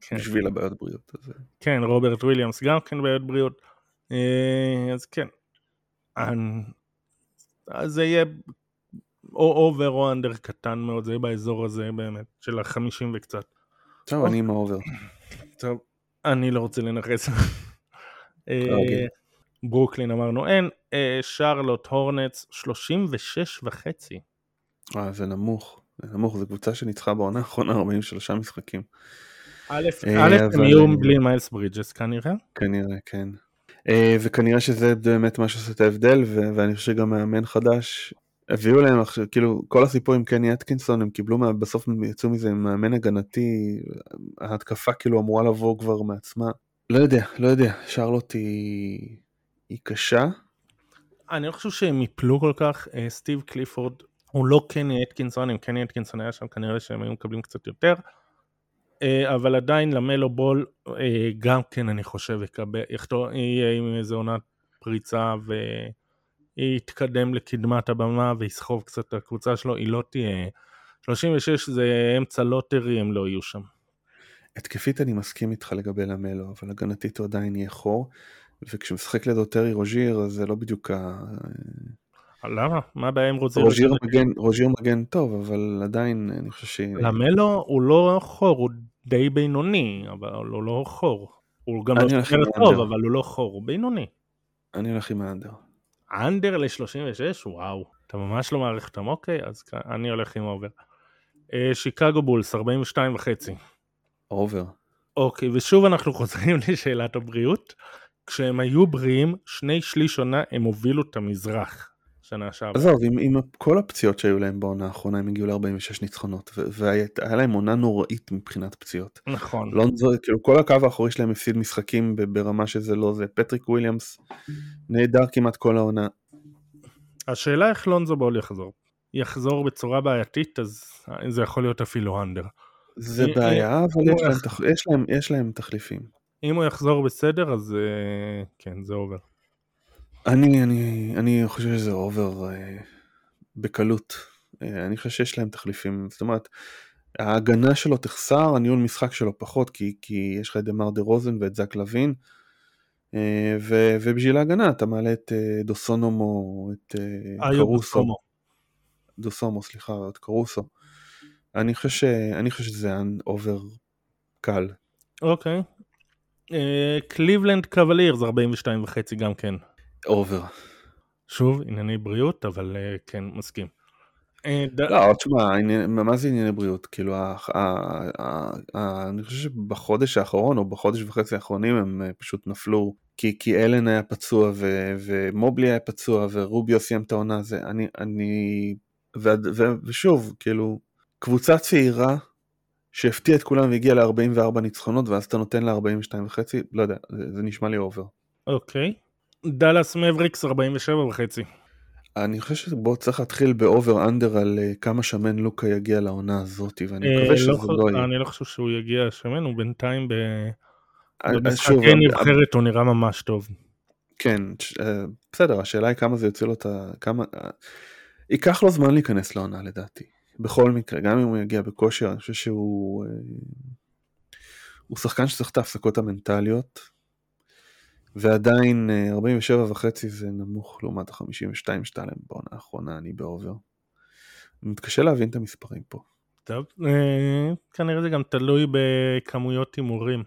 כן. בשביל הבעיות בריאות. אז... כן, רוברט וויליאמס גם כן בעיות בריאות. אה, אז כן. אז זה יהיה או over או under קטן מאוד, זה יהיה באזור הזה באמת, של החמישים וקצת. טוב, אני עם ה over. טוב, אני לא רוצה לנכס. אה, אוקיי. ברוקלין אמרנו אין, אה, שרלוט הורנטס 36 וחצי. אה, זה נמוך. נמוך, זו קבוצה שניצחה בעונה האחרונה 43 משחקים. א', אה, הם יהיו בלי מיילס ברידג'ס כנראה. כנראה, כן. אה, וכנראה שזה באמת מה שעושה את ההבדל, ואני חושב שגם מאמן חדש, הביאו להם עכשיו, כאילו, כל הסיפור עם קני אטקינסון, הם קיבלו, מה- בסוף הם יצאו מזה עם מאמן הגנתי, ההתקפה כאילו אמורה לבוא כבר מעצמה. לא יודע, לא יודע, שרלוט היא, היא קשה. אני לא חושב שהם יפלו כל כך, אה, סטיב קליפורד הוא לא קני אטקינסון, אם קני אטקינסון היה שם כנראה שהם היו מקבלים קצת יותר, אה, אבל עדיין למלו בול אה, גם כן אני חושב יהיה עם איזה עונת פריצה ויתקדם לקדמת הבמה ויסחוב קצת את הקבוצה שלו, היא לא תהיה, 36 זה אמצע lottery, הם לא יהיו שם. התקפית אני מסכים איתך לגבי למלו, אבל הגנתית הוא עדיין יהיה חור, וכשמשחק לידו טרי רוז'יר, אז זה לא בדיוק ה... למה? מה הבעיה עם רוז'יר? רוז'יר מגן, רוז'יר מגן טוב, אבל עדיין אני חושב ש... למלו הוא לא חור, הוא די בינוני, אבל הוא לא חור. הוא גם לא עם טוב. אבל הוא לא חור, הוא בינוני. אני הולך עם ה under. Under ל-36? וואו. אתה ממש לא מעריך אותם, אוקיי, אז אני הולך עם over. אה, שיקגו בולס, 42 וחצי. over. אוקיי, ושוב אנחנו חוזרים [LAUGHS] לשאלת הבריאות. כשהם היו בריאים, שני שליש עונה הם הובילו את המזרח. שנה שעברה. עזוב, עם, עם כל הפציעות שהיו להם בעונה האחרונה, הם הגיעו ל-46 ניצחונות, והיה להם עונה נוראית מבחינת פציעות. נכון. לונזו, כאילו כל הקו האחורי שלהם הפסיד משחקים ברמה שזה לא זה. פטריק וויליאמס נהדר כמעט כל העונה. השאלה איך לונזו בול יחזור. יחזור בצורה בעייתית, אז זה יכול להיות אפילו under. זה אם- בעיה, אבל אם יש הוא להם, יח- תח... יש, להם, יש להם תחליפים. אם הוא יחזור בסדר, אז אה, כן, זה אובר. אני, אני, אני חושב שזה over אה, בקלות. אה, אני חושב שיש להם תחליפים, זאת אומרת, ההגנה שלו תחסר, הניהול משחק שלו פחות, כי, כי יש לך את דמר דה רוזן ואת זק לוין, אה, ו, ובשביל ההגנה אתה מעלה את אה, דוסונומו, את אה, קרוסו, סומו. דוסומו, סליחה, את קרוסו. אני חושב, ש, אני חושב שזה היה over קל. אוקיי. אה, קליבלנד קוולירס 42 וחצי גם כן. over. שוב, ענייני בריאות, אבל אה, כן, מסכים. אה, ד- לא, תשמע, מה זה ענייני בריאות? כאילו, ה- ה- ה- ה- אני חושב שבחודש האחרון, או בחודש וחצי האחרונים, הם אה, פשוט נפלו. כי, כי אלן היה פצוע, ו, ומובלי היה פצוע, ורוביו סיים את העונה, זה, אני, אני, ו, ו, ושוב, כאילו, קבוצה צעירה, שהפתיעה את כולם והגיעה ל-44 ניצחונות, ואז אתה נותן לה 42 וחצי, לא יודע, זה, זה נשמע לי over. אוקיי. דאלאס מבריקס 47 וחצי. אני חושב שבו צריך להתחיל ב over under על אה, כמה שמן לוקה יגיע לעונה הזאת, ואני אה, מקווה שזה לא לא יהיה. אני לא חושב שהוא יגיע שמן, הוא בינתיים ב- שוב, במשחקי נבחרת הוא נראה ממש טוב. כן, אה, בסדר, השאלה היא כמה זה יוצא לו את ה... כמה... אה, ייקח לו זמן להיכנס לעונה לדעתי. בכל מקרה, גם אם הוא יגיע בכושר, אני חושב שהוא... אה, הוא שחקן שצריך את ההפסקות המנטליות, ועדיין אה, 47 וחצי זה נמוך לעומת ה-52 שאתה להם בעונה האחרונה, אני באובר. אני מתקשה להבין את המספרים פה. טוב, אה, כנראה זה גם תלוי בכמויות הימורים.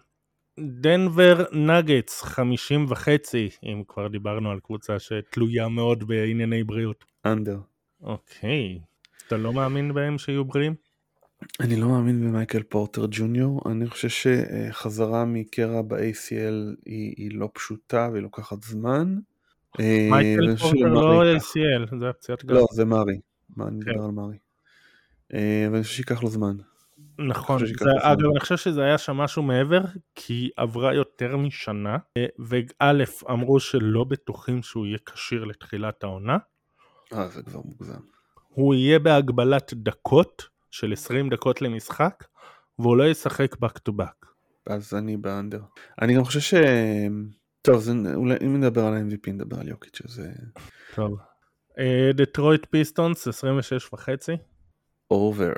דנבר נגטס 50 וחצי, אם כבר דיברנו על קבוצה שתלויה מאוד בענייני בריאות. אנדר. אוקיי, אתה לא מאמין בהם שיהיו בריאים? אני לא מאמין במייקל פורטר ג'וניור, אני חושב שחזרה מקרע ב-ACL היא, היא לא פשוטה והיא לוקחת זמן. אה, מייקל חושב פורטר לא ACL, זה הפציעת גב. לא, זה מארי. מה, אני כן. מדבר על מארי. אה, ואני חושב שייקח לו זמן. נכון, זה. אגב אני חושב שזה היה שם משהו מעבר, כי עברה יותר משנה, אה, וא' אמרו שלא בטוחים שהוא יהיה כשיר לתחילת העונה, אה, זה כבר מוגזם. הוא יהיה בהגבלת דקות של 20 דקות למשחק, והוא לא ישחק back to back. אז אני באנדר. אני גם חושב ש... טוב, זה... אולי אם נדבר על ה-MVP נדבר על יוקיץ', שזה טוב. דטרויט פיסטונס 26 וחצי. over.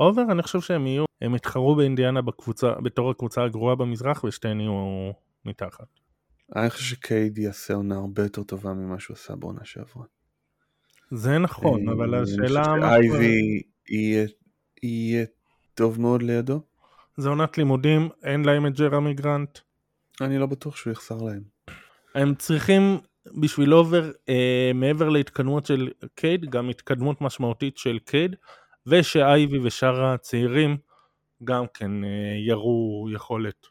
over אני חושב שהם יהיו, הם יתחרו באינדיאנה בקבוצה, בתור הקבוצה הגרועה במזרח ושתיהן יהיו מתחת. אני חושב שקייד יעשה עונה הרבה יותר טובה ממה שהוא עשה בעונה שעברה. זה נכון, אבל אני השאלה... שאייבי יהיה- יהיה טוב מאוד לידו. זה עונת לימודים, אין להם את ג'רמי גרנט. אני לא בטוח שהוא יחסר להם. הם צריכים בשביל over, אה, מעבר להתקדמות של קייד, גם התקדמות משמעותית של קייד, ושאייבי ושאר הצעירים גם כן אה, יראו יכולת.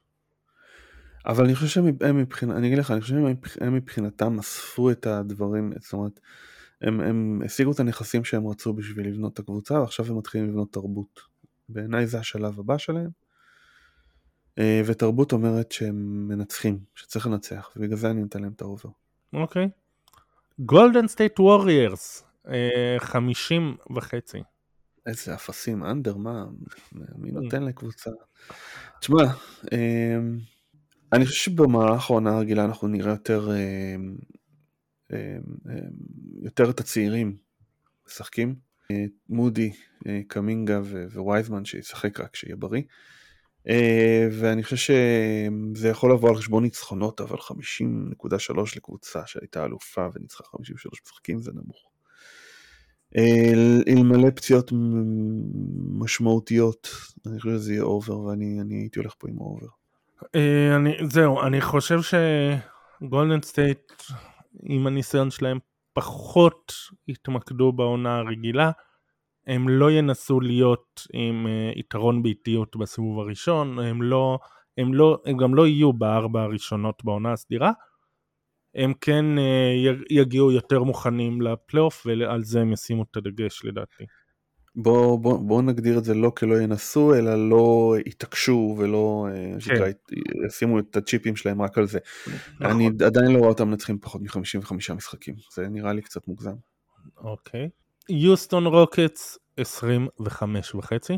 אבל אני חושב שהם הם מבחינת, אני אגיד לך, אני חושב שהם מבח- הם מבחינתם אספו את הדברים, זאת אומרת, הם, הם השיגו את הנכסים שהם רצו בשביל לבנות את הקבוצה, ועכשיו הם מתחילים לבנות תרבות. בעיניי זה השלב הבא שלהם. אה, ותרבות אומרת שהם מנצחים, שצריך לנצח, ובגלל זה אני נותן להם את ה over. אוקיי. גולדן סטייט ווריירס, 50 וחצי. איזה אפסים, under, מה, מי נותן לקבוצה? תשמע, אמ, אני חושב שבמהלך העונה הרגילה אנחנו נראה יותר, אמ, יותר את הצעירים משחקים. אה, מודי, אה, קמינגה ווייזמן שישחק רק כשיהיה בריא. אה, ואני חושב שזה יכול לבוא על חשבון ניצחונות, אבל 50.3 לקבוצה שהייתה אלופה וניצחה 53 משחקים זה נמוך. אלמלא פציעות משמעותיות, אני חושב שזה יהיה over, ואני אני הייתי הולך פה עם ה over. זהו, אני חושב שגולדן סטייט, עם הניסיון שלהם, פחות יתמקדו בעונה הרגילה. הם לא ינסו להיות עם אה, יתרון ביתיות בסיבוב הראשון, הם לא, הם לא, הם גם לא יהיו בארבע הראשונות בעונה הסדירה. הם כן אה, יגיעו יותר מוכנים לפלייאוף ועל זה הם ישימו את הדגש לדעתי. בוא, בוא, בוא נגדיר את זה לא כלא ינסו, אלא לא יתעקשו ולא אה, שנקרא, ישימו את הצ'יפים שלהם רק על זה. נכון. אני עדיין לא רואה אותם מנצחים פחות מ-55 משחקים, זה נראה לי קצת מוגזם. אוקיי. יוסטון רוקטס 25 וחצי.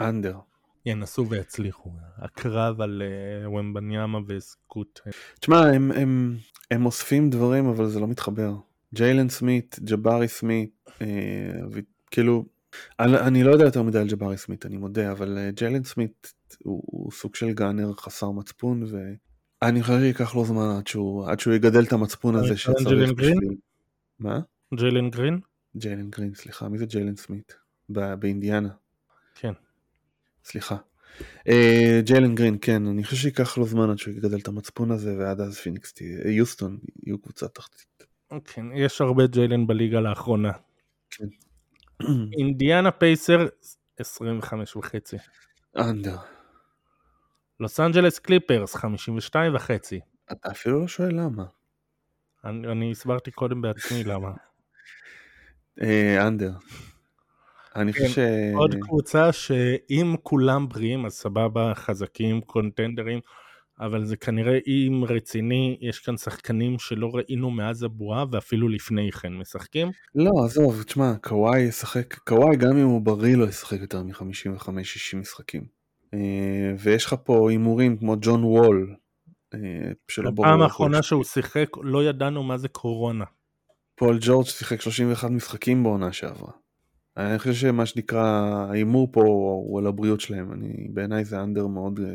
אנדר. ינסו ויצליחו. הקרב על uh, ומבניאמה וסקוט. תשמע, הם, הם, הם אוספים דברים, אבל זה לא מתחבר. ג'יילן סמית, ג'בארי סמית, אה, ו- כאילו, אני, אני לא יודע יותר מדי על ג'בארי סמית, אני מודה, אבל אה, ג'יילן סמית הוא, הוא סוג של גאנר חסר מצפון, ואני חושב שייקח לו זמן עד שהוא, עד שהוא יגדל את המצפון הזה מתכוון שצריך ג'יילן גרין? מה? ג'יילן גרין? ג'יילן גרין, סליחה, מי זה ג'יילן סמית? ב- באינדיאנה. כן. סליחה. אה, ג'יילן גרין, כן, אני חושב שייקח לו זמן עד שהוא יגדל את המצפון הזה, ועד אז פיניקס תהיה, אה, יוסטון יהיו קבוצה תחתית. כן, יש הרבה ג'יילן בליגה לאחרונה. כן. [CLEARS THROAT] אינדיאנה פייסרס 25 וחצי. under. לוס אנג'לס קליפרס 52 וחצי. אתה אפילו לא שואל למה. אני, אני הסברתי קודם בעצמי [LAUGHS] למה. אה, אנדר. אני חושב ש... עוד קבוצה שאם כולם בריאים אז סבבה, חזקים, קונטנדרים, אבל זה כנראה איים רציני, יש כאן שחקנים שלא ראינו מאז הבועה ואפילו לפני כן משחקים. לא, עזוב, תשמע, קוואי ישחק, קוואי גם אם הוא בריא לא ישחק יותר מ-55-60 משחקים. אה, ויש לך פה הימורים כמו ג'ון וול, אה, שלא ברור. הפעם האחרונה. שהוא שיחק לא ידענו מה זה קורונה. פול ג'ורג' שיחק 31 משחקים בעונה שעברה. אני חושב שמה שנקרא, ההימור פה הוא על הבריאות שלהם. אני, בעיניי זה under מאוד, אה,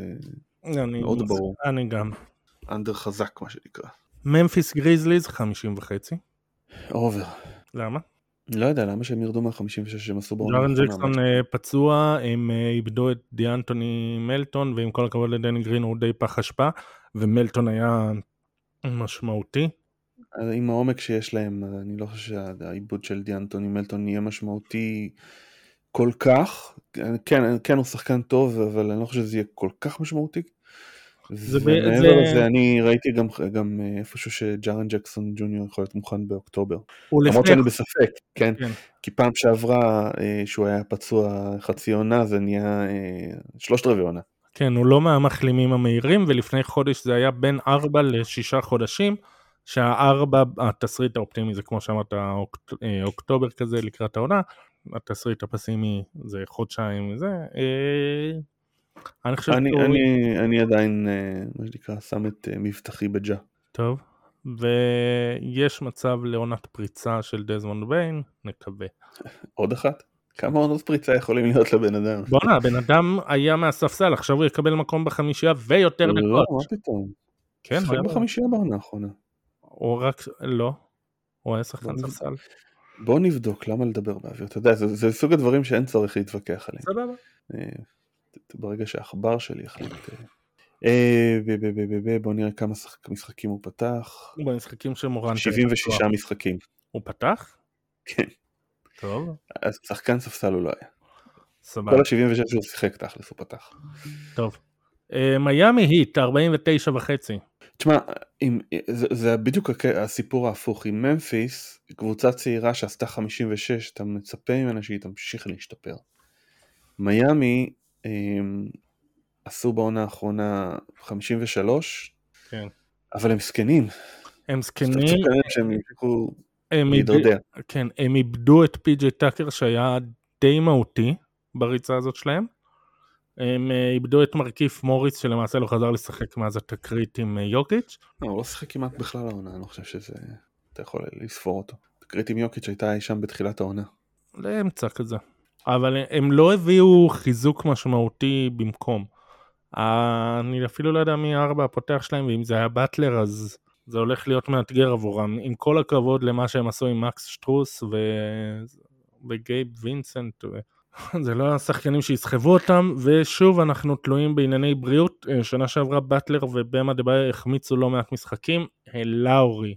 אני, מאוד ברור. אני גם. under חזק מה שנקרא. ממפיס גריזליז 50 וחצי. over. למה? לא יודע למה שהם ירדו מה-56 שהם עשו בעונה ג'ארן ג'קסון אה, פצוע, הם אה, איבדו את דיאנטוני מלטון, ועם כל הכבוד לדני גרין הוא די פח אשפה, ומלטון היה משמעותי. עם העומק שיש להם, אני לא חושב שהעיבוד של דיאנטוני מלטון יהיה משמעותי כל כך. כן, כן הוא שחקן טוב, אבל אני לא חושב שזה יהיה כל כך משמעותי. זה ומעבר זה- לזה אני ראיתי גם, גם אה, איפשהו שג'ארן ג'קסון ג'וניור יכול להיות מוכן באוקטובר. למרות. שאני בספק, כן? כן. כי פעם שעברה אה, שהוא היה פצוע חצי עונה זה נהיה אה, שלושת רבעי עונה. כן, הוא לא מהמחלימים המהירים, ולפני חודש זה היה בין 4 ל-6 חודשים, שהארבע, התסריט האופטימי זה כמו שאמרת, אוקט, אוקטובר כזה לקראת העונה, התסריט הפסימי זה חודשיים וזה. אה, אני חושב אני, שהוא... אני, אני עדיין, אה, מה שנקרא, שם את אה, מבטחי בג'ה. טוב. ויש מצב לעונת פריצה של דזמונד ביין, נקווה. [LAUGHS] עוד אחת? כמה עונות פריצה יכולים להיות לבן אדם? בואנה, הבן אדם היה מהספסל, עכשיו הוא יקבל מקום בחמישייה ויותר לא, דקות. מה פתאום? כן, הוא היה בחמישייה בעונה האחרונה. הוא רק, לא, הוא היה שחקן ספסל. בוא נבדוק, למה לדבר באוויר? אתה יודע, זה, זה סוג הדברים שאין צורך להתווכח עליהם. סבבה. אה, ברגע שהעכבר שלי יחליט. אה, אה, בוא נראה כמה שחק- משחקים הוא פתח. במשחקים של מורן. 76 משחקים. הוא פתח? כן. טוב, אז שחקן ספסל הוא לא היה. סבבה. כל ה-76 שהוא שיחק תכלס הוא פתח. טוב. מיאמי היט, 49 וחצי. תשמע, אם, זה, זה בדיוק הסיפור ההפוך. עם ממפיס, קבוצה צעירה שעשתה 56, אתה מצפה ממנה שהיא תמשיך להשתפר. מיאמי הם, עשו בעונה האחרונה 53, כן. אבל הם זקנים. הם אתה זקנים, שהם ימשיכו להידרדר. כן, הם איבדו את פי.ג'יי טאקר שהיה די מהותי בריצה הזאת שלהם. הם אה, איבדו את מרכיף מוריס שלמעשה לא חזר לשחק מאז התקרית עם אה, יוקיץ'. לא, הוא לא שיחק כמעט בכלל העונה, אני לא חושב שזה... אתה יכול לספור אותו. תקרית עם יוקיץ' הייתה אי שם בתחילת העונה. לאמצע כזה. אבל הם לא הביאו חיזוק משמעותי במקום. אה, אני אפילו לא יודע מי הארבע הפותח שלהם, ואם זה היה באטלר אז זה הולך להיות מאתגר עבורם. עם כל הכבוד למה שהם עשו עם מקס שטרוס ו... וגייב וינסנט, ו... [LAUGHS] זה לא השחקנים שיסחבו אותם, ושוב אנחנו תלויים בענייני בריאות. אה, שנה שעברה באטלר ובמה דבייר החמיצו לא מעט משחקים. אה, לאורי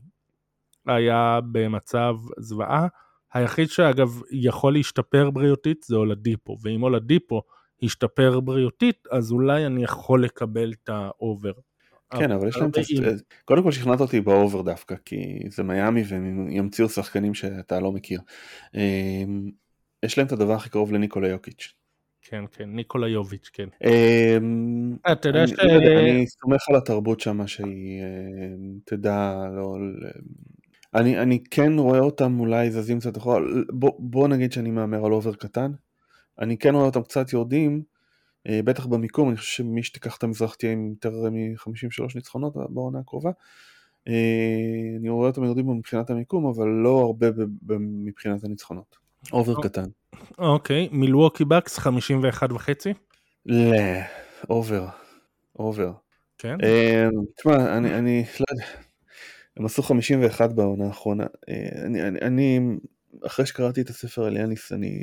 היה במצב זוועה. היחיד שאגב יכול להשתפר בריאותית זה אולדיפו, ואם אולדיפו ישתפר בריאותית, אז אולי אני יכול לקבל את ה over. כן, אבל יש להם קודם כל שכנעת אותי ב over דווקא, כי זה מיאמי והם ימציאו שחקנים שאתה לא מכיר. יש להם את הדבר הכי קרוב לניקולה יוקיץ'. כן, כן, ניקולה יוביץ', כן. אמ, אתה יודע ש... אני סומך על התרבות שם שהיא אמ, תדע לא... אני, אני כן רואה אותם אולי זזים קצת אחורה, בוא, בוא נגיד שאני מהמר על over קטן, אני כן רואה אותם קצת יורדים, אה, בטח במיקום, אני חושב שמי שתיקח את המזרח תהיה עם יותר מ-53 ניצחונות בעונה הקרובה. אה, אני רואה אותם יורדים מבחינת המיקום, אבל לא הרבה מבחינת הניצחונות. over קטן. אוקיי, מילווקי בקס 51 וחצי? לא, over. over. כן. אה, תשמע, אני, אני לא יודע, הם עשו 51 בעונה האחרונה. אה, אני, אני, אני, אחרי שקראתי את הספר על יאניס, אני,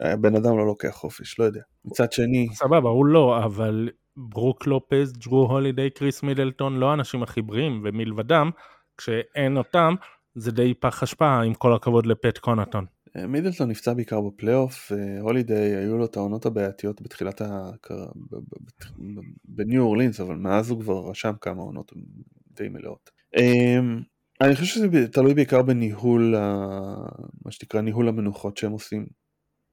הבן אדם לא לוקח חופש, לא יודע. מצד שני, סבבה, הוא לא, אבל ברוק לופז, ג'רו הולידיי, קריס מידלטון, לא האנשים הכי בריאים, ומלבדם, כשאין אותם, זה די פח אשפה, עם כל הכבוד לפט קונטון. מידלטון נפצע בעיקר בפלייאוף, הולידיי היו לו את העונות הבעייתיות בתחילת ב- בניו אורלינס, אבל מאז הוא כבר רשם כמה עונות די מלאות. אה, אני חושב שזה תלוי בעיקר בניהול, ה- מה שנקרא ניהול המנוחות שהם עושים,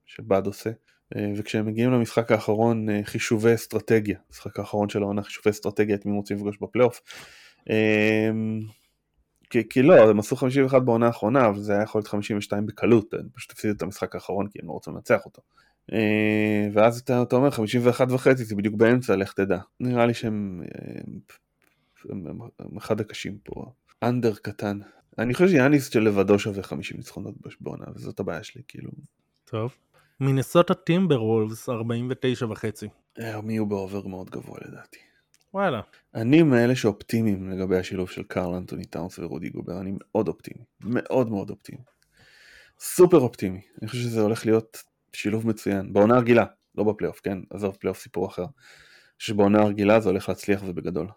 שבאד עושה. אה, וכשהם מגיעים למשחק האחרון, אה, חישובי אסטרטגיה, המשחק האחרון של העונה, חישובי אסטרטגיה, את מי הם רוצים לפגוש בפלייאוף. כי, כי לא, הם עשו 51 בעונה האחרונה, אבל זה היה יכול להיות 52 בקלות, הם פשוט הפסידו את המשחק האחרון כי הם לא רוצים לנצח אותו. אה, ואז אתה, אתה אומר 51 וחצי, זה בדיוק באמצע, לך תדע. נראה לי שהם אה, הם, הם, הם אחד הקשים פה. אנדר קטן. אני חושב שיאניס שלבדו שווה 50 ניצחונות בעונה, וזאת הבעיה שלי, כאילו. טוב. מינסוטה טימבר וולפס 49 וחצי. אה, הם יהיו באובר מאוד גבוה לדעתי. וואלה. אני מאלה שאופטימיים לגבי השילוב של קרל אנטוני טאונס ורודי גובר, אני מאוד אופטימי, מאוד מאוד אופטימי. סופר אופטימי, אני חושב שזה הולך להיות שילוב מצוין, בעונה הרגילה, לא בפלייאוף, כן? עזוב פלייאוף סיפור אחר. שבעונה הרגילה זה הולך להצליח ובגדול.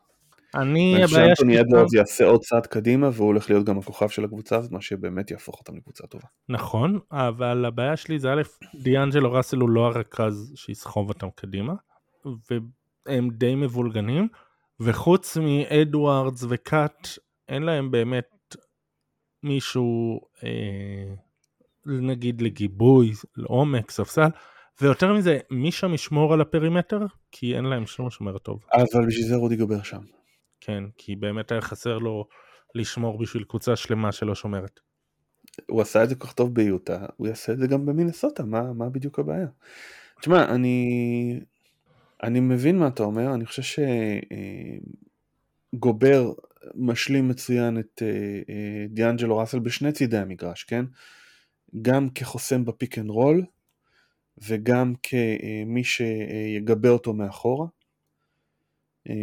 אני, ואני חושב הבעיה שאנטוני שלי... אדוארדס יעשה עוד צעד קדימה והוא הולך להיות גם הכוכב של הקבוצה הזאת, מה שבאמת יהפוך אותם לקבוצה טובה. נכון, אבל הבעיה שלי זה א', דיאנג'לו ראסל הוא לא הרכז שיסחוב אותם קדימה, והם די מבולגנים, וחוץ מאדוארדס וקאט, אין להם באמת מישהו, אה, נגיד לגיבוי, לעומק, ספסל, ויותר מזה, מי שם ישמור על ה perimeter? כי אין להם שום שומר טוב. אבל בשביל זה רודי גובר שם. כן, כי באמת היה חסר לו לשמור בשביל קבוצה שלמה שלא שומרת. הוא עשה את זה כל כך טוב ביוטה, הוא יעשה את זה גם במינסוטה, מה, מה בדיוק הבעיה? תשמע, אני, אני מבין מה אתה אומר, אני חושב שגובר משלים מצוין את אה, אה, דיאנג'לו ראסל בשני צידי המגרש, כן? גם כחוסם ב pick and roll, וגם כמי שיגבה אותו מאחורה. אה,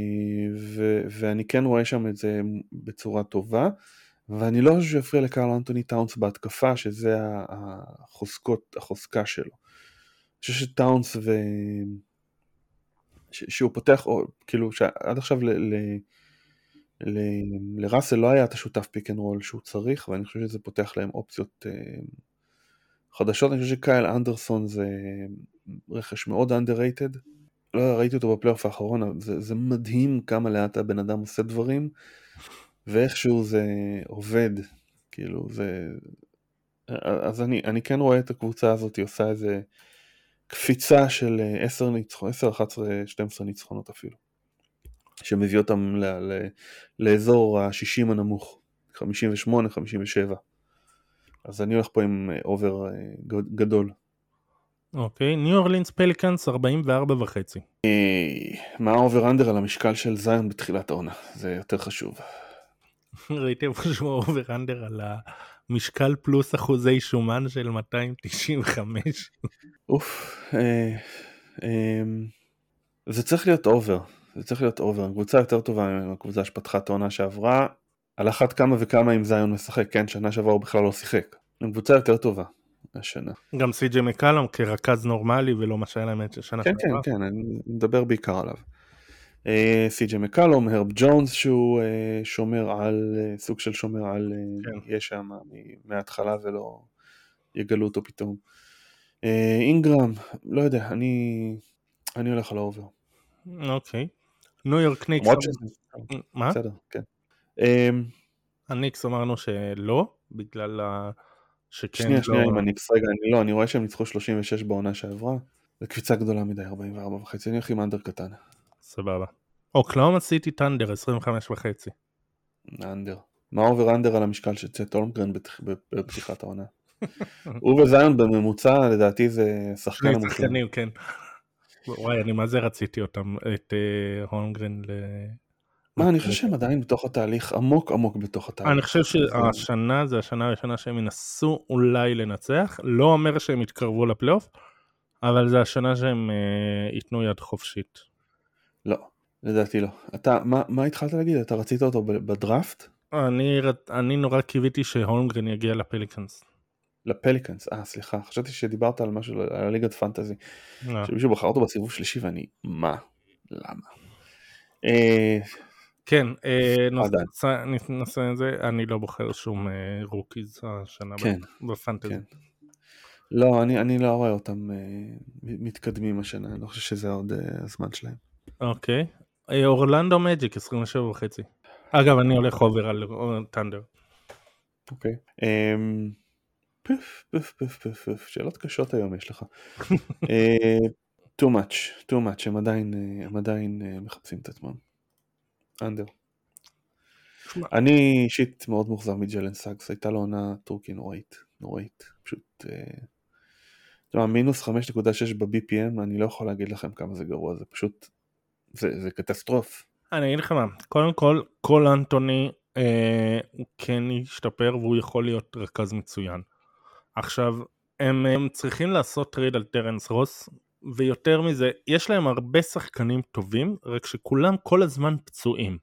ו- ואני כן רואה שם את זה בצורה טובה, ואני לא חושב שיפריע לקרל אנטוני טאונס בהתקפה, שזה החוזקות, החוזקה שלו. אני חושב שטאונס ו... שהוא פותח, או, כאילו, שעד עכשיו לראסל לא היה את השותף pick and roll שהוא צריך, ואני חושב שזה פותח להם אופציות אה, חדשות. אני חושב שקייל אנדרסון זה רכש מאוד underrated. לא ראיתי אותו בפלייאוף האחרון, זה, זה מדהים כמה לאט הבן אדם עושה דברים, ואיכשהו זה עובד, כאילו זה... אז אני, אני כן רואה את הקבוצה הזאת עושה איזה קפיצה של 10 ניצחונות, 10, 11, 12 ניצחונות אפילו, שמביא אותם ל, ל, לאזור ה-60 הנמוך, 58, 57. אז אני הולך פה עם over גדול. אוקיי, ניו אורלינס פליקאנס 44 וחצי. מה ה over under על המשקל של זיון בתחילת העונה? זה יותר חשוב. [LAUGHS] ראיתי איפשהו over under על המשקל פלוס אחוזי שומן של 295. אוף, אה, אה, זה צריך להיות over, זה צריך להיות over. קבוצה יותר טובה מהקבוצה שפתחה את העונה שעברה, על אחת כמה וכמה אם זיון משחק, כן, שנה שעברה הוא בכלל לא שיחק. קבוצה יותר טובה. השנה. גם סי.ג'י מקלום כרכז נורמלי ולא מה שהיה להם את שנה כן, כן, כן, אני מדבר בעיקר עליו. סי.ג'י מקלום, הרב ג'ונס שהוא אה, שומר על, אה, סוג של שומר על, כן. יש שם מההתחלה ולא יגלו אותו פתאום. אינגרם, לא יודע, אני, אני הולך על ה over. אוקיי. ניו יורק ניקס. מה? בסדר, כן. הניקס אמרנו שלא, בגלל ה... שכן שנייה, לא... שנייה, אם אני רגע, אני לא, אני רואה שהם ניצחו 36 בעונה שעברה, זה קפיצה גדולה מדי, 44 וחצי, אני הולך עם under קטן. סבבה. אוקלהומה סיטי ת'אנדר, 25 וחצי. under. מה over under על המשקל של צ'ט הולמגרן בפתיחת העונה? הוא וזיון בממוצע, לדעתי זה שחקן. שני שחקנים, כן. וואי, אני מה זה רציתי אותם, את אה, הולמגרן מה, אני חושב שהם עדיין בתוך התהליך, עמוק עמוק בתוך התהליך. אני חושב שהשנה זה השנה הראשונה שהם ינסו אולי לנצח, לא אומר שהם יתקרבו לפלייאוף, אבל זה השנה שהם אה, ייתנו יד חופשית. לא, לדעתי לא. אתה, מה, מה התחלת להגיד? אתה רצית אותו בדראפט? אני, אני נורא קיוויתי שהולמגרן יגיע לפליקאנס. לפליקאנס, אה סליחה, חשבתי שדיברת על משהו, על הליגת fantasy. לא. שמישהו בחר אותו בסיבוב שלישי ואני, מה? למה? אה, כן, אה, נעשה את זה, אני לא בוחר שום אה, rookies השנה כן, ב fantasy. כן. לא, אני, אני לא רואה אותם מתקדמים השנה, אני לא חושב שזה עוד הזמן שלהם. אוקיי, אורלנדו מג'יק 27 וחצי. אגב, אני הולך over על ת'אנדר. אוקיי. אמ, פף, פף, פף, פף, פף, שאלות קשות היום יש לך. [LAUGHS] too much, too much, הם עדיין, הם עדיין מחפשים את עצמם. under. אני אישית מאוד מאוכזב מג'לן סאגס, הייתה לו עונת rookie נוראית, נוראית, פשוט... אה, מינוס 5.6 ב-BPM, אני לא יכול להגיד לכם כמה זה גרוע, זה פשוט, זה, זה קטסטרוף. אני אגיד לך מה, קודם כל, קול אנתוני אה, הוא כן ישתפר והוא יכול להיות רכז מצוין. עכשיו, הם, הם צריכים לעשות trade על טרנס רוס, ויותר מזה, יש להם הרבה שחקנים טובים, רק שכולם כל הזמן פצועים.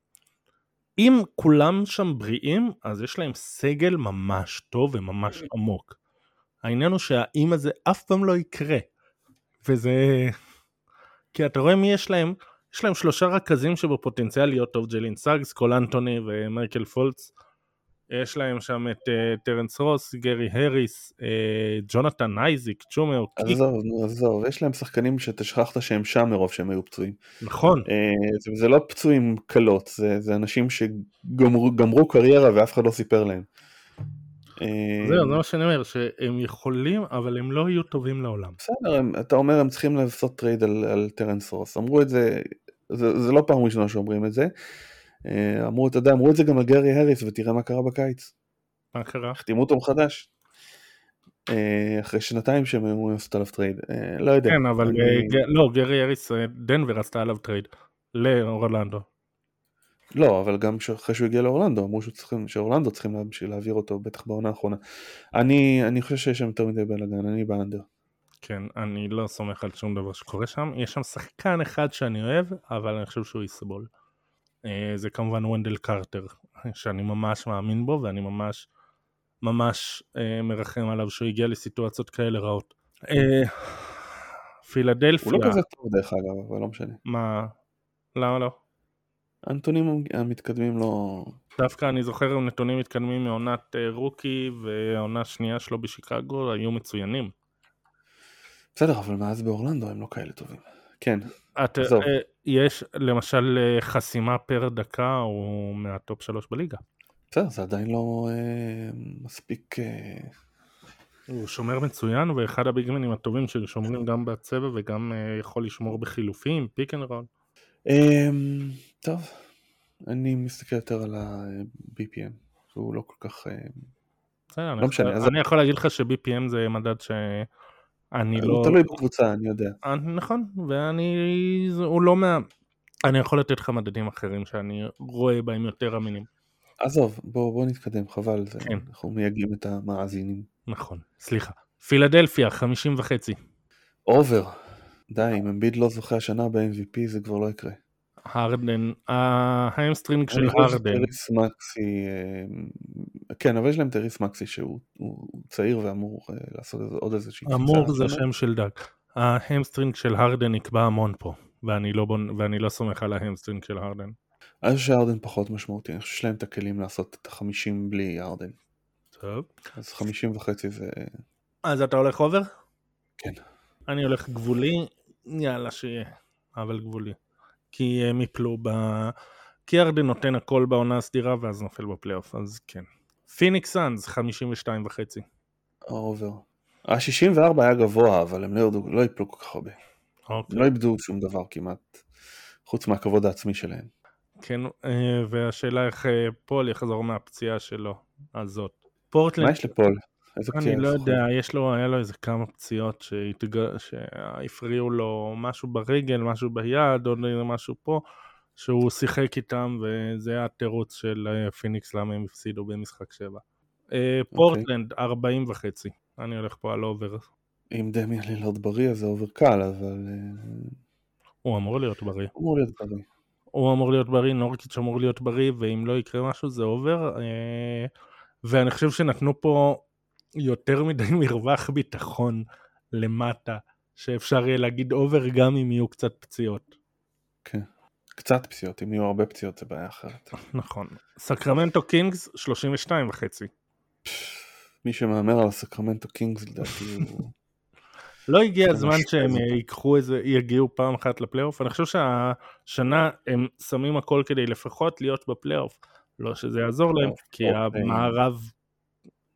אם כולם שם בריאים, אז יש להם סגל ממש טוב וממש עמוק. העניין הוא שהאם הזה אף פעם לא יקרה. וזה... כי אתה רואה מי יש להם, יש להם שלושה רכזים שבפוטנציאל להיות טוב, ג'לין סאגס, קול אנטוני ומרקל פולץ. יש להם שם את אה, טרנס רוס, גרי הריס, אה, ג'ונתן אייזיק, צ'ומה. עזוב, נו, עזוב, יש להם שחקנים שאתה שכחת שהם שם מרוב שהם היו פצועים. נכון. אה, זה, זה לא פצועים קלות, זה, זה אנשים שגמרו קריירה ואף אחד לא סיפר להם. זהו, זה מה שאני אומר, שהם יכולים, אבל הם לא יהיו טובים לעולם. בסדר, אתה אומר הם צריכים לעשות trade על, על טרנס רוס, אמרו את זה, זה, זה לא פעם ראשונה שאומרים את זה. אה, אמרו, אתה יודע, אמרו את זה גם על גרי הריס ותראה מה קרה בקיץ. מה קרה? החתימו אותו מחדש. אה, אחרי שנתיים שהם אמורים לעשות עליו trade, אה, לא יודע. כן, אבל אני- אה, ג- לא, גרי הריס, אה, דנבר עשתה עליו trade. לאורלנדו. לא, אבל גם אחרי שהוא הגיע לאורלנדו, אמרו שצריכים- שאורלנדו צריכים להמשיך להעביר אותו, בטח בעונה האחרונה. אני, אני חושב שיש שם יותר מדי בלאגן, אני ב under. כן, אני לא סומך על שום דבר שקורה שם. יש שם שחקן אחד שאני אוהב, אבל אני חושב שהוא יסבול. אה, זה כמובן וונדל קרטר, שאני ממש מאמין בו, ואני ממש ממש אה, מרחם עליו שהוא הגיע לסיטואציות כאלה רעות. אה, פילדלפיה, הוא לא כזה טוב דרך אגב, אבל לא משנה. מה? למה לא? הנתונים המתקדמים לא... דווקא אני זוכר נתונים מתקדמים מעונת אה, רוקי והעונה השנייה שלו בשיקגו היו מצוינים. בסדר, אבל מאז באורלנדו הם לא כאלה טובים. כן, את, עזוב. אה, יש למשל אה, חסימה פר דקה הוא מהטופ שלוש בליגה. בסדר, זה עדיין לא אה, מספיק... אה, הוא שומר מצוין ואחד הביגמנים הטובים ששומרים גם בצבע וגם אה, יכול לשמור בחילופים, pick and roll. אה, טוב, אני מסתכל יותר על ה-BPM, שהוא לא כל כך... אה, בסדר, אני לא משנה, יכול- אז- אני יכול להגיד לך ש-BPM זה מדד שאני לא... הוא תלוי בקבוצה, אני יודע. נכון, ואני... הוא לא מה... אני יכול לתת לך מדדים אחרים שאני רואה בהם יותר אמינים. עזוב, בוא, בוא נתקדם, חבל, זה, כן. אנחנו מייגעים את המאזינים. נכון, סליחה. פילדלפיה, 50 וחצי. אובר, די, אם אמביד לא זוכה השנה ב-MVP זה כבר לא יקרה. הרדן, ההמסטרינג של אני חושב הרדן. שטריס מקסי, אה, כן, אבל יש להם טריס מקסי שהוא הוא צעיר ואמור אה, לעשות איזה- עוד איזושהי אמור זה. שם של דג. ההמסטרינג של הרדן נקבע המון פה, ואני לא, בונ... ואני לא סומך על ההמסטרינג של הרדן. אני חושב שהרדן פחות משמעותי, אני חושב שיש להם את הכלים לעשות את החמישים בלי הרדן. טוב. אז חמישים וחצי זה... אז אתה הולך over? כן. אני הולך גבולי, יאללה שיהיה, אבל גבולי. כי הם יפלו ב... כי הרדן נותן הכל בעונה הסדירה ואז נופל בפלייאוף, אז כן. פיניקס סאנס, 52 וחצי. ה over. ה-64 היה גבוה, אבל הם לא ירדו, לא יפלו כל כך הרבה. אוקיי. לא איבדו שום דבר כמעט, חוץ מהכבוד העצמי שלהם. כן, אה, והשאלה איך אה, פול יחזור מהפציעה שלו, הזאת. פורטלנד, מה יש לפול? איזה אני פציעה לא זוכר? יודע, יש לו, היה לו איזה כמה פציעות שהתג... שהפריעו לו משהו ברגל, משהו ביד, עוד משהו פה, שהוא שיחק איתם, וזה היה התירוץ של אה, פיניקס למה הם הפסידו במשחק 7. אה, פורטלנד, 40 וחצי. אני הולך פה על over. אם דמיאן לילארד בריא אז זה over קל, אבל אה, הוא אמור להיות בריא. הוא אמור להיות בריא. הוא אמור להיות בריא, נורקיץ' אמור להיות בריא, ואם לא יקרה משהו זה over. ואני חושב שנתנו פה יותר מדי [LAUGHS] מרווח ביטחון למטה, שאפשר יהיה להגיד over גם אם יהיו קצת פציעות. כן. קצת פציעות, אם יהיו הרבה פציעות זה בעיה אחרת. נכון. סקרמנטו קינגס 32 וחצי. מי שמהמר על הסקרמנטו קינגס לדעתי הוא... [LAUGHS] לא הגיע הזמן שהם. ייקחו איזה, יגיעו פעם אחת לפלייאוף? אני חושב שהשנה הם שמים הכל כדי לפחות להיות בפלייאוף. לא שזה יעזור להם, כי אוקיי. המערב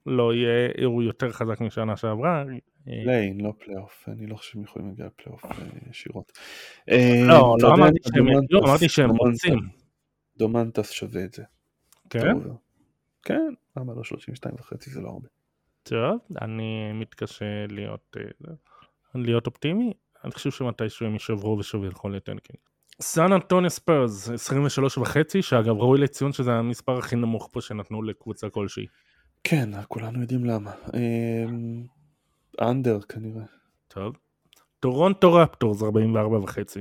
לא יהיה, הוא יותר חזק משנה שעברה. אה, play-in, לא פלייאוף, אני לא חושב שהם יכולים להגיע לפלייאוף אה, ישירות. אה, לא, לא אמרתי שהם, לא, רוצים. דומנטס שווה את זה. כן? כן, למה לא 32 וחצי זה לא הרבה. טוב, אני מתקשה להיות, להיות אופטימי. אני חושב שמתישהו הם יישברו ושוב ילכו ל tanking. סן אנטוניו ספרס, 23 וחצי, שאגב ראוי לציון שזה המספר הכי נמוך פה שנתנו לקבוצה כלשהי. כן, כולנו יודעים למה. under כנראה. טוב. טורונטו רפטורס, 44 וחצי.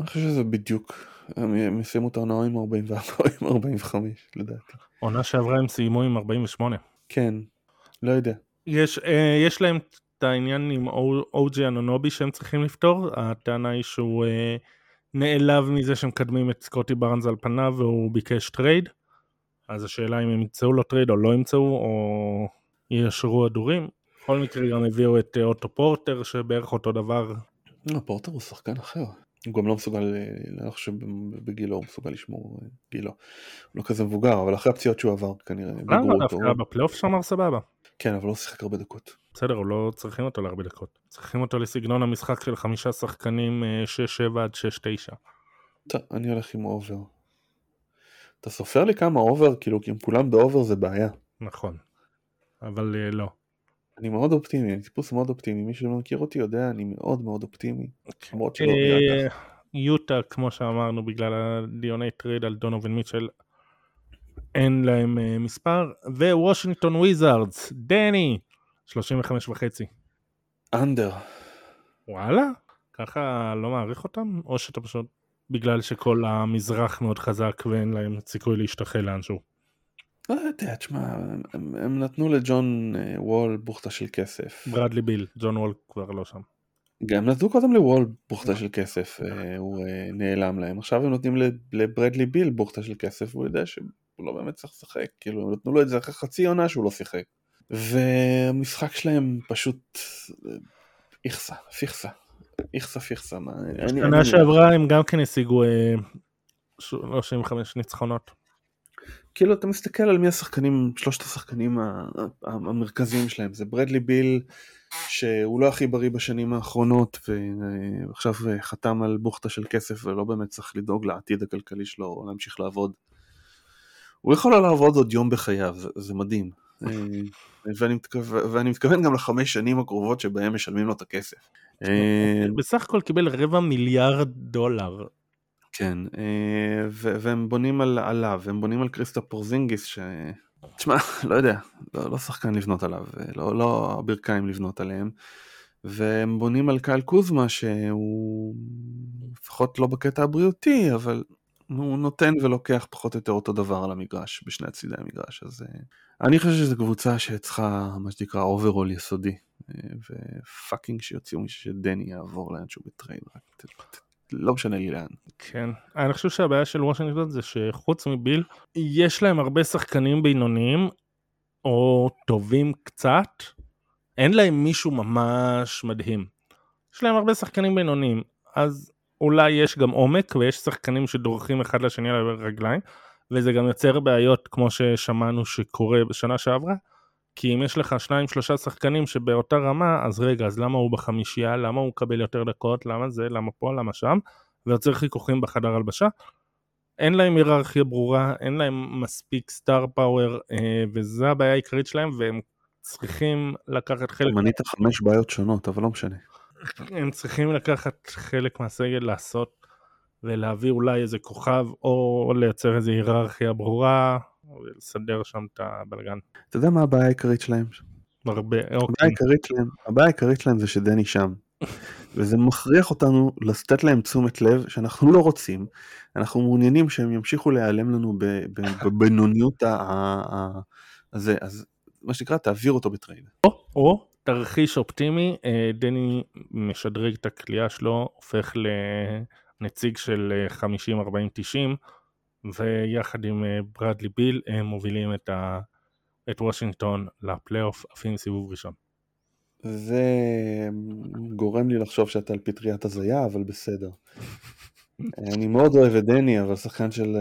אני חושב שזה בדיוק, הם יסיימו את העונה עם 44 או [LAUGHS] עם 45 לדעתי. עונה שעברה הם סיימו עם 48. כן, לא יודע. יש, אה, יש להם את העניין עם או- אוג'י אנונובי שהם צריכים לפתור, הטענה היא שהוא אה, נעלב מזה שמקדמים את סקוטי בארנס על פניו והוא ביקש trade, אז השאלה אם הם ימצאו לו trade או לא ימצאו, או יישרו הדורים. בכל מקרה גם הביאו את אה, אוטו פורטר, שבערך אותו דבר. לא, פורטר הוא שחקן אחר. הוא גם לא מסוגל, אה, אני חושב בגילו הוא מסוגל לשמור אה, גילו. הוא לא כזה מבוגר, אבל אחרי הפציעות שהוא עבר כנראה, למה דווקא בפלייאוף שמר סבבה. כן, אבל לא שיחק הרבה דקות. בסדר, לא צריכים אותו להרבה דקות. צריכים אותו לסגנון המשחק של חמישה שחקנים 6-7 עד 6-9. טוב, אני הולך עם over. אתה סופר לי כמה over, כאילו, כי אם כולם ב over זה בעיה. נכון, אבל לא. אני מאוד אופטימי, אני טיפוס מאוד אופטימי, מי שלא מכיר אותי יודע, אני מאוד מאוד אופטימי. למרות שלא uh, יוטה, כמו שאמרנו, בגלל הדיוני trade על דונובן מיטשל, אין להם uh, מספר, וושינגטון וויזארדס, דני, 35 וחצי. under. וואלה? ככה לא מעריך אותם? או שאתה פשוט בגלל שכל המזרח מאוד חזק ואין להם סיכוי להשתחל לאנשהו. לא יודע, תשמע, הם, הם נתנו לג'ון אה, וול בוכטה של כסף. ברדלי ביל, ג'ון וול כבר לא שם. גם נתנו קודם לוול בוכטה של כסף, אה, הוא אה, נעלם להם. עכשיו הם נותנים לברדלי ביל בוכטה של כסף, והוא יודע שהוא לא באמת צריך לשחק. כאילו, הם נתנו לו את זה אחרי חצי עונה שהוא לא שיחק. והמשחק שלהם פשוט איכסה, פיכסה. איכסה פיכסה. שנה שעברה הם גם כן השיגו 35 ניצחונות. כאילו אתה מסתכל על מי השחקנים, שלושת השחקנים המרכזיים שלהם, זה ברדלי ביל, שהוא לא הכי בריא בשנים האחרונות, ועכשיו חתם על בוכטה של כסף ולא באמת צריך לדאוג לעתיד הכלכלי שלו או להמשיך לעבוד. הוא יכול לעבוד עוד יום בחייו, זה, זה מדהים. ואני, מתכוון, ואני מתכוון גם לחמש שנים הקרובות שבהם משלמים לו את הכסף. בסך הכל קיבל רבע מיליארד דולר. כן, אה, והם בונים על, עליו, הם בונים על קריסטפס פורזינגיס, ש... תשמע, [LAUGHS] לא יודע, לא, לא שחקן לבנות עליו, לא, לא הברכיים לבנות עליהם, והם בונים על קייל קוזמה שהוא לפחות לא בקטע הבריאותי, אבל הוא נותן ולוקח פחות או יותר אותו דבר על המגרש, בשני הצידי המגרש, אז אה, אני חושב שזו קבוצה שצריכה מה שנקרא overhaul יסודי, אה, ו fucking שיוציאו מישהו שדני יעבור לאן שהוא ב trade, רק לא משנה לי לאן. כן, אני חושב שהבעיה של וושינגטון זה שחוץ מביל, יש להם הרבה שחקנים בינוניים, או טובים קצת, אין להם מישהו ממש מדהים. יש להם הרבה שחקנים בינוניים, אז אולי יש גם עומק ויש שחקנים שדורכים אחד לשני על הרגליים, וזה גם יוצר בעיות כמו ששמענו שקורה בשנה שעברה, כי אם יש לך שניים שלושה שחקנים שבאותה רמה, אז רגע, אז למה הוא בחמישייה, למה הוא מקבל יותר דקות, למה זה, למה פה, למה שם, ויוצר חיכוכים בחדר הלבשה. אין להם היררכיה ברורה, אין להם מספיק סטאר פאוור, אה, וזו הבעיה העיקרית שלהם, והם צריכים לקחת חלק... מנית חמש בעיות שונות, אבל לא משנה. הם צריכים לקחת חלק מהסגל לעשות ולהביא אולי איזה כוכב, או לייצר איזה היררכיה ברורה, ולסדר שם את הבלגן. אתה יודע מה הבעיה העיקרית שלהם? הרבה, אוקיי. הבעיה העיקרית שלהם, הבעיה העיקרית שלהם זה שדני שם. [LAUGHS] וזה מכריח אותנו לתת להם תשומת לב שאנחנו לא רוצים, אנחנו מעוניינים שהם ימשיכו להיעלם לנו [LAUGHS] בבינוניות הזה, אז מה שנקרא תעביר אותו בטרייד. או, או תרחיש אופטימי, אה, דני משדרג את הכלייה שלו, הופך לנציג של 50, 40, 90, ויחד עם אה, ברדלי ביל הם מובילים את, ה, את וושינגטון לפלייאוף עפים סיבוב ראשון. זה גורם לי לחשוב שאתה על פטריית הזיה, אבל בסדר. [LAUGHS] אני מאוד אוהב את דני, אבל שחקן של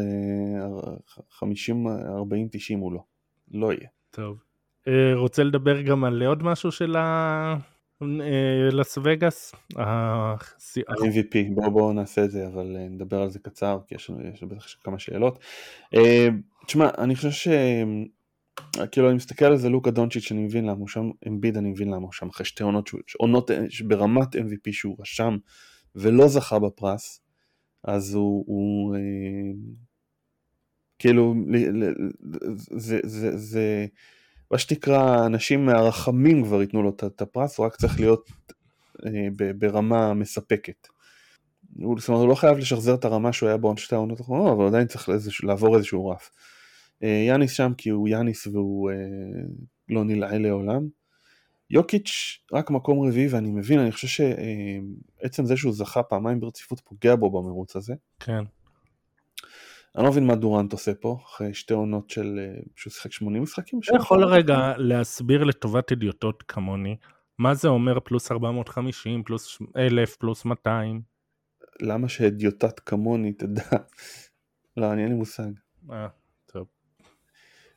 50, 40, 90 הוא לא. לא יהיה. טוב. אה, רוצה לדבר גם על עוד משהו של ה... אה, לס וגאס. ה-MVP, בואו בוא נעשה את זה, אבל אה, נדבר על זה קצר, כי יש לנו בטח כמה שאלות. תשמע, אני חושב ש... כאילו אני מסתכל על זה לוקה דונצ'יץ' אני מבין למה הוא שם, אמביד אני מבין למה הוא שם אחרי שתי עונות, עונות ברמת MVP שהוא רשם ולא זכה בפרס, אז הוא, הוא כאילו, זה, זה, זה, מה שתקרא, אנשים מהרחמים כבר ייתנו לו את הפרס, הוא רק צריך להיות אה, ברמה מספקת. הוא, זאת אומרת, הוא לא חייב לשחזר את הרמה שהוא היה בעוד שתי העונות האחרונות, אבל עדיין צריך איזשהו, לעבור איזשהו רף. אה, יאניס שם כי הוא יאניס והוא אה, לא נלאה לעולם. יוקיץ' רק מקום רביעי ואני מבין, אני חושב שעצם זה שהוא זכה פעמיים ברציפות פוגע בו במרוץ הזה. כן. אני לא מבין מה דורנט עושה פה, אחרי שתי עונות של... אה, שהוא שיחק 80 משחקים? אתה יכול רגע להסביר לטובת אידיוטות כמוני, מה זה אומר פלוס 450, פלוס 1000, פלוס 200? למה שהדיוטת כמוני תדע? [LAUGHS] לא, אני אין לי מושג. אה, טוב.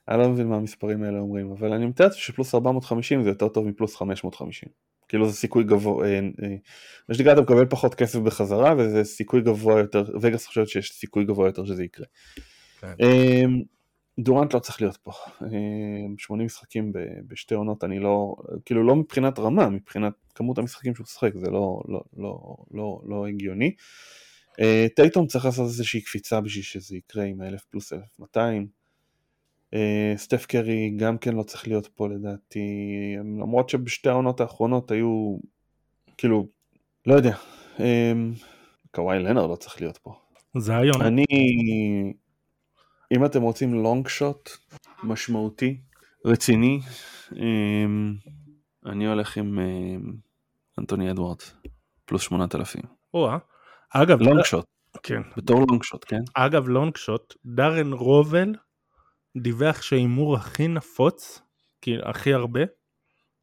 אני לא מבין מה המספרים האלה אומרים, אבל אני מתאר לעצמי שפלוס 450 זה יותר טוב מפלוס 550. כאילו זה סיכוי גבוה, אה, אה, מה שנקרא אתה מקבל פחות כסף בחזרה וזה סיכוי גבוה יותר, וגאס חושבת שיש סיכוי גבוה יותר שזה יקרה. כן. אה, דורנט לא צריך להיות פה, 80 משחקים בשתי עונות אני לא, כאילו לא מבחינת רמה, מבחינת כמות המשחקים שהוא משחק זה לא, לא, לא, לא, לא הגיוני. טייטום צריך לעשות איזושהי קפיצה בשביל שזה יקרה עם האלף פלוס 1200. אה, סטף קרי גם כן לא צריך להיות פה לדעתי, למרות שבשתי העונות האחרונות היו, כאילו, לא יודע, אה, קוואי לנרד לא צריך להיות פה. זה היום. אני, אם אתם רוצים long shot משמעותי, רציני, אה, אני הולך עם אנטוני אדוארדס, פלוס 8,000. או-אה. אגב, long shot. כן. בתור long shot, כן? אגב, long shot, דארן רובל דיווח שההימור הכי נפוץ, כי הכי הרבה,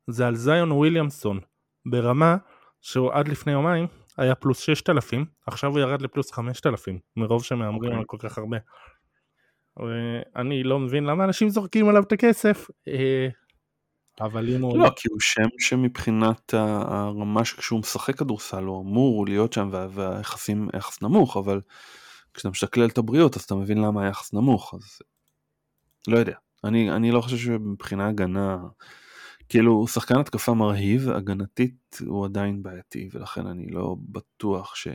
זה על זיון וויליאמסון, ברמה שהוא עד לפני יומיים היה פלוס 6,000, עכשיו הוא ירד לפלוס 5,000, מרוב שמהמרים okay. על כל כך הרבה. אני לא מבין למה אנשים זורקים עליו את הכסף, אה, אבל אם הוא... לא, כי הוא שם שמבחינת הרמה שכשהוא משחק כדורסל הוא אמור להיות שם והיחסים יחס נמוך, אבל כשאתה משקלל את הבריאות אז אתה מבין למה היחס נמוך, אז לא יודע. אני, אני לא חושב שמבחינה הגנה, כאילו הוא שחקן התקפה מרהיב, הגנתית הוא עדיין בעייתי, ולכן אני לא בטוח ש...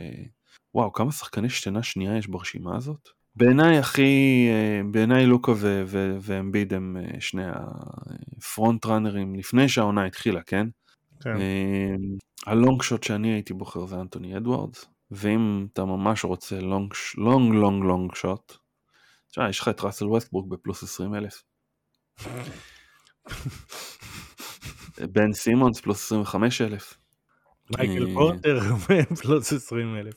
וואו, כמה שחקני שנה שנייה יש ברשימה הזאת? בעיניי הכי, בעיניי לוקה ואמביד הם אה, שני ה front runner ים לפני שהעונה התחילה, כן? כן. אה, ה long shot שאני הייתי בוחר זה אנטוני אדוארדס, ואם אתה ממש רוצה long long long shot, תשמע, יש לך את ראסל ווסטברוק בפלוס 20 אלף. בן סימונס פלוס 25 אלף. מייקל אה, פורטר [LAUGHS] פלוס 20 אלף.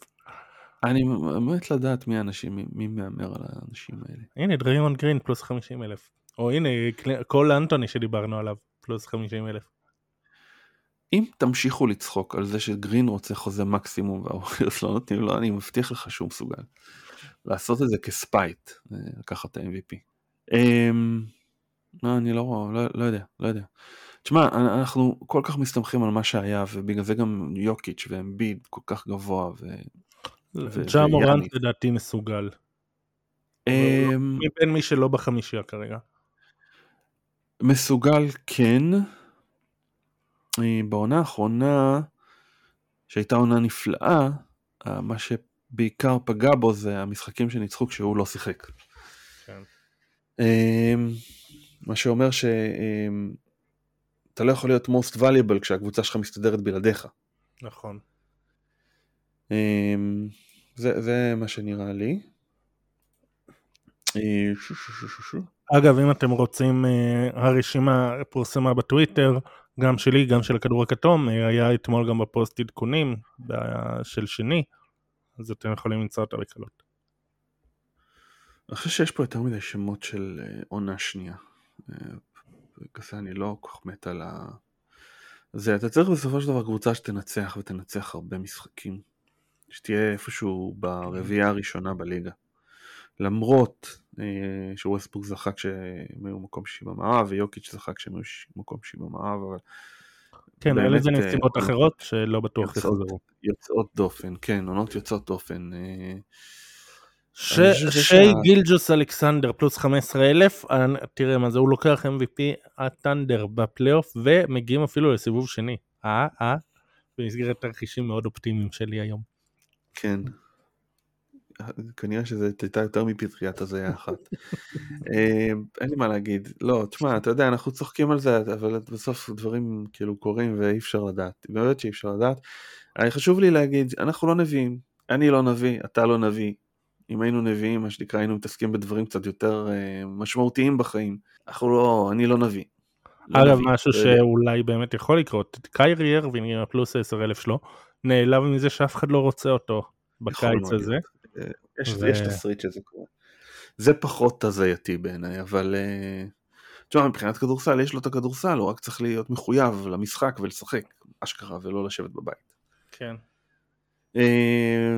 אני מת לדעת מי האנשים, מי מהמר על האנשים האלה. הנה דריימונד גרין פלוס 50 אלף. או הנה קול אנטוני שדיברנו עליו פלוס 50 אלף. אם תמשיכו לצחוק על זה שגרין רוצה חוזה מקסימום והווריורס לא נותנים לו, אני מבטיח לך שהוא מסוגל. לעשות את זה כספייט, אה, לקחת את ה-MVP. אמ, לא, אני לא, לא, לא יודע, לא יודע. תשמע, אנחנו כל כך מסתמכים על מה שהיה, ובגלל זה גם יוקיץ' ואמביד כל כך גבוה. ו... ג'ה מורנט לדעתי מסוגל. אמ, מבין מי שלא בחמישייה כרגע. מסוגל כן. אה, בעונה האחרונה, שהייתה עונה נפלאה, אה, מה ש... בעיקר פגע בו זה המשחקים שניצחו כשהוא לא שיחק. כן. אמ, מה שאומר שאתה אמ, לא יכול להיות most valuable כשהקבוצה שלך מסתדרת בלעדיך. נכון. אמ, זה, זה מה שנראה לי. אה, אגב, אם אתם רוצים, אה, הרשימה פורסמה בטוויטר, גם שלי, גם של הכדור הכתום, אה, היה אתמול גם בפוסט עדכונים של שני. אז אתם יכולים למצוא אותה בקלות. אני חושב שיש פה יותר מדי שמות של אה, עונה שנייה. אה, כזה אני לא כל כך מת על ה... זה, אתה צריך בסופו של דבר קבוצה שתנצח ותנצח הרבה משחקים. שתהיה איפשהו ברביעייה הראשונה בליגה. למרות אה, שווסטבורג זכה כשהם היו מקום שישי במערב ויוקיץ' זכה כשהם היו מקום שישי במערב, אבל כן, היה לזה נסיבות אה, אחרות שלא בטוח יחזרו. יוצאות דופן, כן, עונות יוצאות דופן. אה, שי גילג'וס אלכסנדר פלוס 15 אלף, אה, תראה מה זה, הוא לוקח MVP הטנדר בפלייאוף ומגיעים אפילו לסיבוב שני. אה, אה, במסגרת תרחישים מאוד אופטימיים שלי היום. כן. כנראה שזה הייתה יותר מפטריית הזיה אחת. [LAUGHS] אה, אין לי מה להגיד. לא, תשמע, אתה יודע, אנחנו צוחקים על זה, אבל בסוף דברים כאילו קורים ואי אפשר לדעת. באמת שאי אפשר לדעת. חשוב לי להגיד, אנחנו לא נביאים. אני לא נביא, אתה לא נביא. אם היינו נביאים, מה שנקרא, היינו מתעסקים בדברים קצת יותר uh, משמעותיים בחיים. אנחנו לא, אני לא נביא. לא אגב, נביא. משהו שאולי באמת יכול לקרות, קיירי ארווין עם הפלוס 10 אלף שלו, נעלב מזה שאף אחד לא רוצה אותו בקיץ הזה. יש, ו... יש תסריט שזה קורה. זה פחות הזייתי בעיניי, אבל... אה, תשמע, מבחינת כדורסל, יש לו את הכדורסל, הוא רק צריך להיות מחויב למשחק ולשחק, אשכרה, ולא לשבת בבית. כן. אה,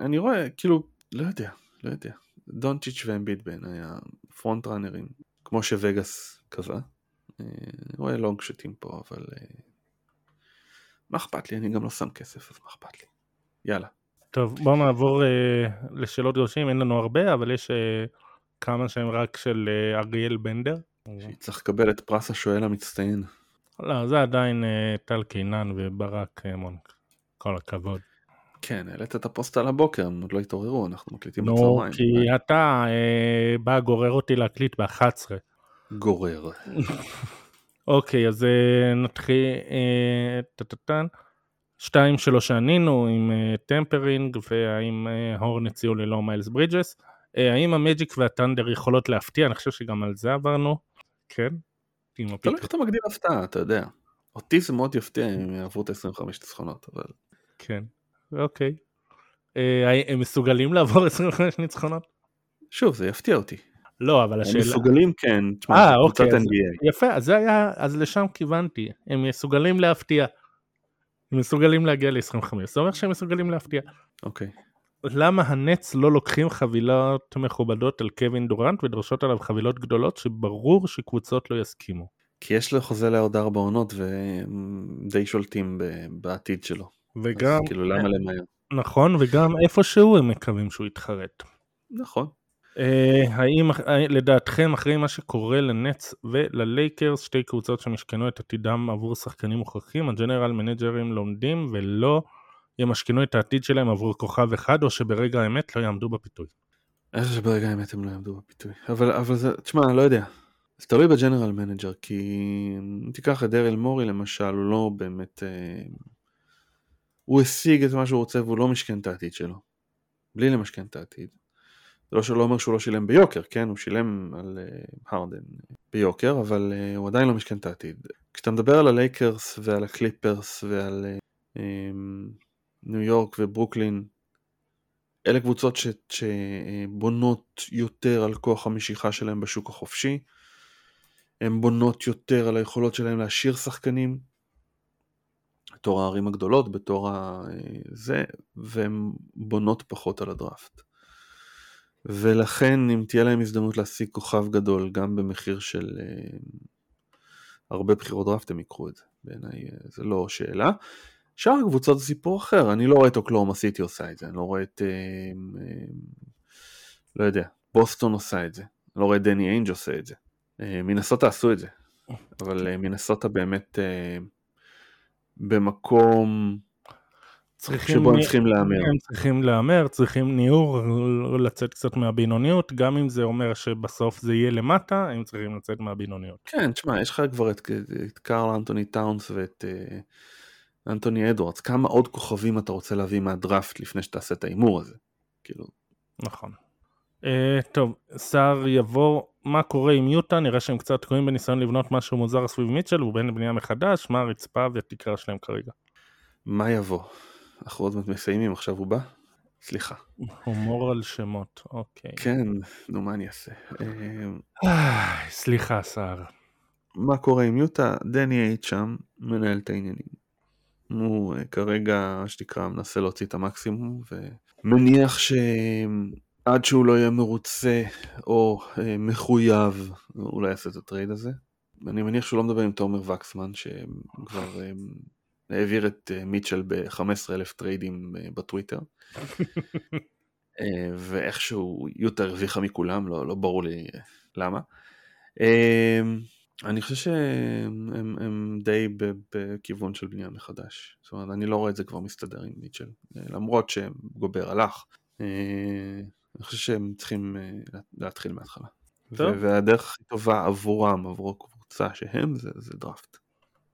אני רואה, כאילו, לא יודע, לא יודע. דונצ'יץ' ואמביט בעיניי הפרונט ראנרים, כמו שווגאס קבע. אה, אני רואה לונג שטים פה, אבל... מה אכפת לי? אני גם לא שם כסף, אז מה אכפת לי? יאללה. טוב, בואו נעבור אה, לשאלות גרושים, אין לנו הרבה, אבל יש אה, כמה שהם רק של אה, אריאל בנדר. צריך לקבל את פרס השואל המצטיין. לא, זה עדיין אה, טל קינן וברק אה, מונק. כל הכבוד. כן, העלית את הפוסט על הבוקר, הם עוד לא התעוררו, אנחנו מקליטים נו, בצהריים. כי אתה אה, בא גורר אותי להקליט ב-11. גורר. [LAUGHS] אוקיי, אז אה, נתחיל, אה, טטטן. שתיים שלוש שענינו עם אה, tampering והאם אה, הורנטס יצליחו ללא מיילס ברידג'ס. אה, האם המג'יק והת'אנדר יכולות להפתיע? אני חושב שגם על זה עברנו. כן. תלוי. איך אתה מגדיר הפתעה, אתה יודע. אותי זה מאוד יפתיע אם הם יעברו את ה-25 ניצחונות, אבל... כן. אוקיי. אה, הם מסוגלים לעבור 25 ניצחונות? שוב, זה יפתיע אותי. לא, אבל הם השאלה... מסוגלים, כן, תשמע, אה, קבוצת אוקיי, NBA. יפה, אז זה היה, אז לשם כיוונתי. הם מסוגלים להפתיע. הם מסוגלים להגיע ל-25. זה אומר שהם מסוגלים להפתיע. אוקיי. למה הנץ לא לוקחים חבילות מכובדות על קווין דורנט ודורשות עליו חבילות גדולות שברור שקבוצות לא יסכימו? כי יש לו חוזה לעוד ארבע עונות והם די שולטים בעתיד שלו. וגם, אז כאילו למה למהר? נכון, וגם איפשהו הם מקווים שהוא יתחרט. נכון. אה, האם אה, לדעתכם אחרי מה שקורה לנטס וללייקרס שתי קבוצות שמשכנו את עתידם עבור שחקנים מוכחים ה general manager ים לומדים ולא ימשכנו את העתיד שלהם עבור כוכב אחד או שברגע האמת לא יעמדו בפיתוי. איך שברגע האמת הם לא יעמדו בפיתוי. אבל, אבל זה, תשמע, לא יודע. זה תלוי ב general manager, כי אם תיקח את דרל מורי למשל, הוא לא באמת... אה, הוא השיג את מה שהוא רוצה והוא לא משכן את העתיד שלו. בלי למשכן את העתיד. זה לא שלא אומר שהוא לא שילם ביוקר, כן? הוא שילם על uh, הרדן ביוקר, אבל uh, הוא עדיין לא משכן את העתיד. כשאתה מדבר על הלייקרס ועל הקליפרס ועל uh, ניו יורק וברוקלין, אלה קבוצות ש, שבונות יותר על כוח המשיכה שלהם בשוק החופשי. הן בונות יותר על היכולות שלהם להשאיר שחקנים, בתור הערים הגדולות, בתור ה... זה, והן בונות פחות על הדראפט. ולכן אם תהיה להם הזדמנות להשיג כוכב גדול גם במחיר של אה, הרבה בחירות דראפט הם ייקחו את זה, בעיניי אה, זה לא שאלה. שאר הקבוצות זה סיפור אחר, אני לא רואה את אוקלאומה סיטי עושה את זה, אני לא רואה את, אה, אה, לא יודע, בוסטון עושה את זה, אני לא רואה את דני איינג' עושה את זה. אה, מנסוטה עשו את זה, אבל אה, מנסוטה באמת אה, במקום צריכים, שבו הם צריכים להמר. הם צריכים להמר, צריכים ניעור, לצאת קצת מהבינוניות, גם אם זה אומר שבסוף זה יהיה למטה, הם צריכים לצאת מהבינוניות. כן, תשמע, יש לך כבר את, את קארל אנטוני טאונס ואת אה, אנטוני אדוארדס, כמה עוד כוכבים אתה רוצה להביא מהדראפט לפני שתעשה את ההימור הזה? כאילו, נכון. Uh, טוב, סער יבוא, מה קורה עם יוטה? נראה שהם קצת תקועים בניסיון לבנות משהו מוזר סביב מיטשל, ובין לבנייה מחדש, מה הרצפה והתקרה שלהם כרגע? מה יבוא? אנחנו עוד מעט מסיימים, עכשיו הוא בא? סליחה. הומור על שמות, אוקיי. כן, נו מה אני אעשה? איי, סליחה, סער. מה קורה עם יוטה? דני איינג' שם, מנהל את העניינים. הוא אה, כרגע, מה שנקרא, מנסה להוציא את המקסימום, ומניח שעד שהוא לא יהיה מרוצה או אה, מחויב, הוא לא יעשה את ה trade הזה. אני מניח שהוא לא מדבר עם תומר וקסמן, שכבר העביר את אה, מיטשל ב-15,000 trade ים אה, בטוויטר. [LAUGHS] אה, ואיכשהו יוטה הרוויחה מכולם, לא, לא ברור לי למה. אני חושב שהם הם, די בכיוון של בנייה מחדש. זאת אומרת, אני לא רואה את זה כבר מסתדר עם מיטשל. למרות שגובר הלך, אני חושב שהם צריכים לה- להתחיל מההתחלה. והדרך הכי טובה עבורם, עבור הקבוצה שהם, זה, זה דראפט.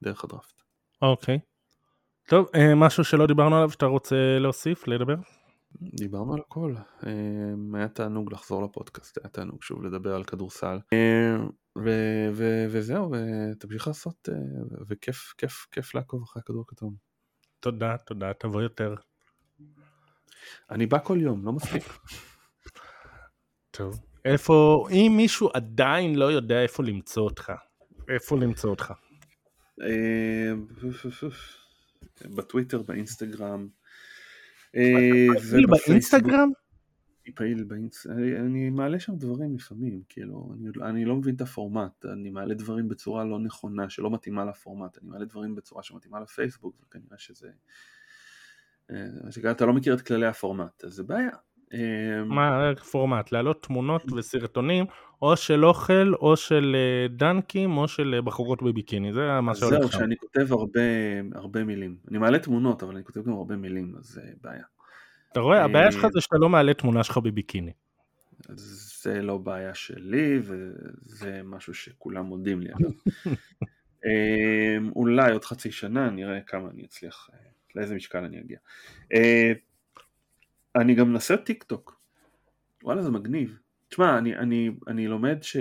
דרך הדראפט. אוקיי. טוב, אה, משהו שלא דיברנו עליו שאתה רוצה להוסיף, לדבר? דיברנו על הכל. אה, היה תענוג לחזור לפודקאסט, היה תענוג שוב לדבר על כדורסל. אה, ו- ו- וזהו, ותמשיך לעשות, וכיף, כיף, כיף לעקוב אחרי הכדור הכתום. תודה, תודה, תבוא יותר. אני בא כל יום, לא מספיק. טוב. איפה, אם מישהו עדיין לא יודע איפה למצוא אותך, איפה למצוא אותך? בטוויטר, באינסטגרם. אה, פעיל. באינסטגרם? פעיל באינסטגרם, אני מעלה שם דברים לפעמים, כאילו, אני, אני לא מבין את הפורמט, אני מעלה דברים בצורה לא נכונה, שלא מתאימה לפורמט, אני מעלה דברים בצורה שמתאימה לפייסבוק, וכנראה שזה... אה, אתה לא מכיר את כללי הפורמט, אז זה בעיה. אה, מה הפורמט? להעלות תמונות וסרטונים, או של אוכל, או של אה, דנקים, או של אה, בחורות בביקיני, זה מה שהולך זהו. שאני כותב הרבה, הרבה מילים. אני מעלה תמונות, אבל אני כותב גם הרבה מילים, אז זה בעיה. אתה רואה, הבעיה שלך אה, זה שאתה לא מעלה תמונה שלך בביקיני. זה לא בעיה שלי, וזה משהו שכולם מודים לי עליו. [LAUGHS] אה, אולי עוד חצי שנה, נראה כמה אני אצליח, לאיזה משקל אני אגיע. אני גם מנסה טיק טוק. וואלה, זה מגניב. תשמע, אני, אני, אני לומד ש...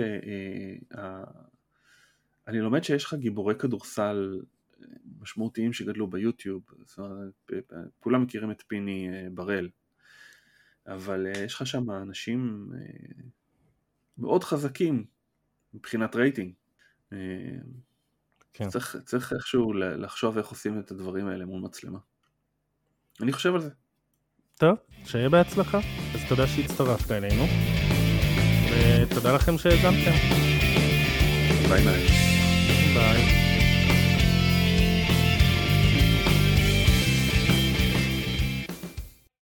אה, אני לומד שיש לך גיבורי כדורסל אה, משמעותיים שגדלו ביוטיוב, זאת אומרת, אה, כולם מכירים את פיני בראל, אבל יש לך שם אנשים מאוד חזקים מבחינת רייטינג. כן. צריך, צריך איכשהו לחשוב איך עושים את הדברים האלה מול מצלמה. אני חושב על זה. טוב, שיהיה בהצלחה, אז תודה שהצטרפת אלינו, ותודה לכם שהאזנתם. ביי ביי. ביי.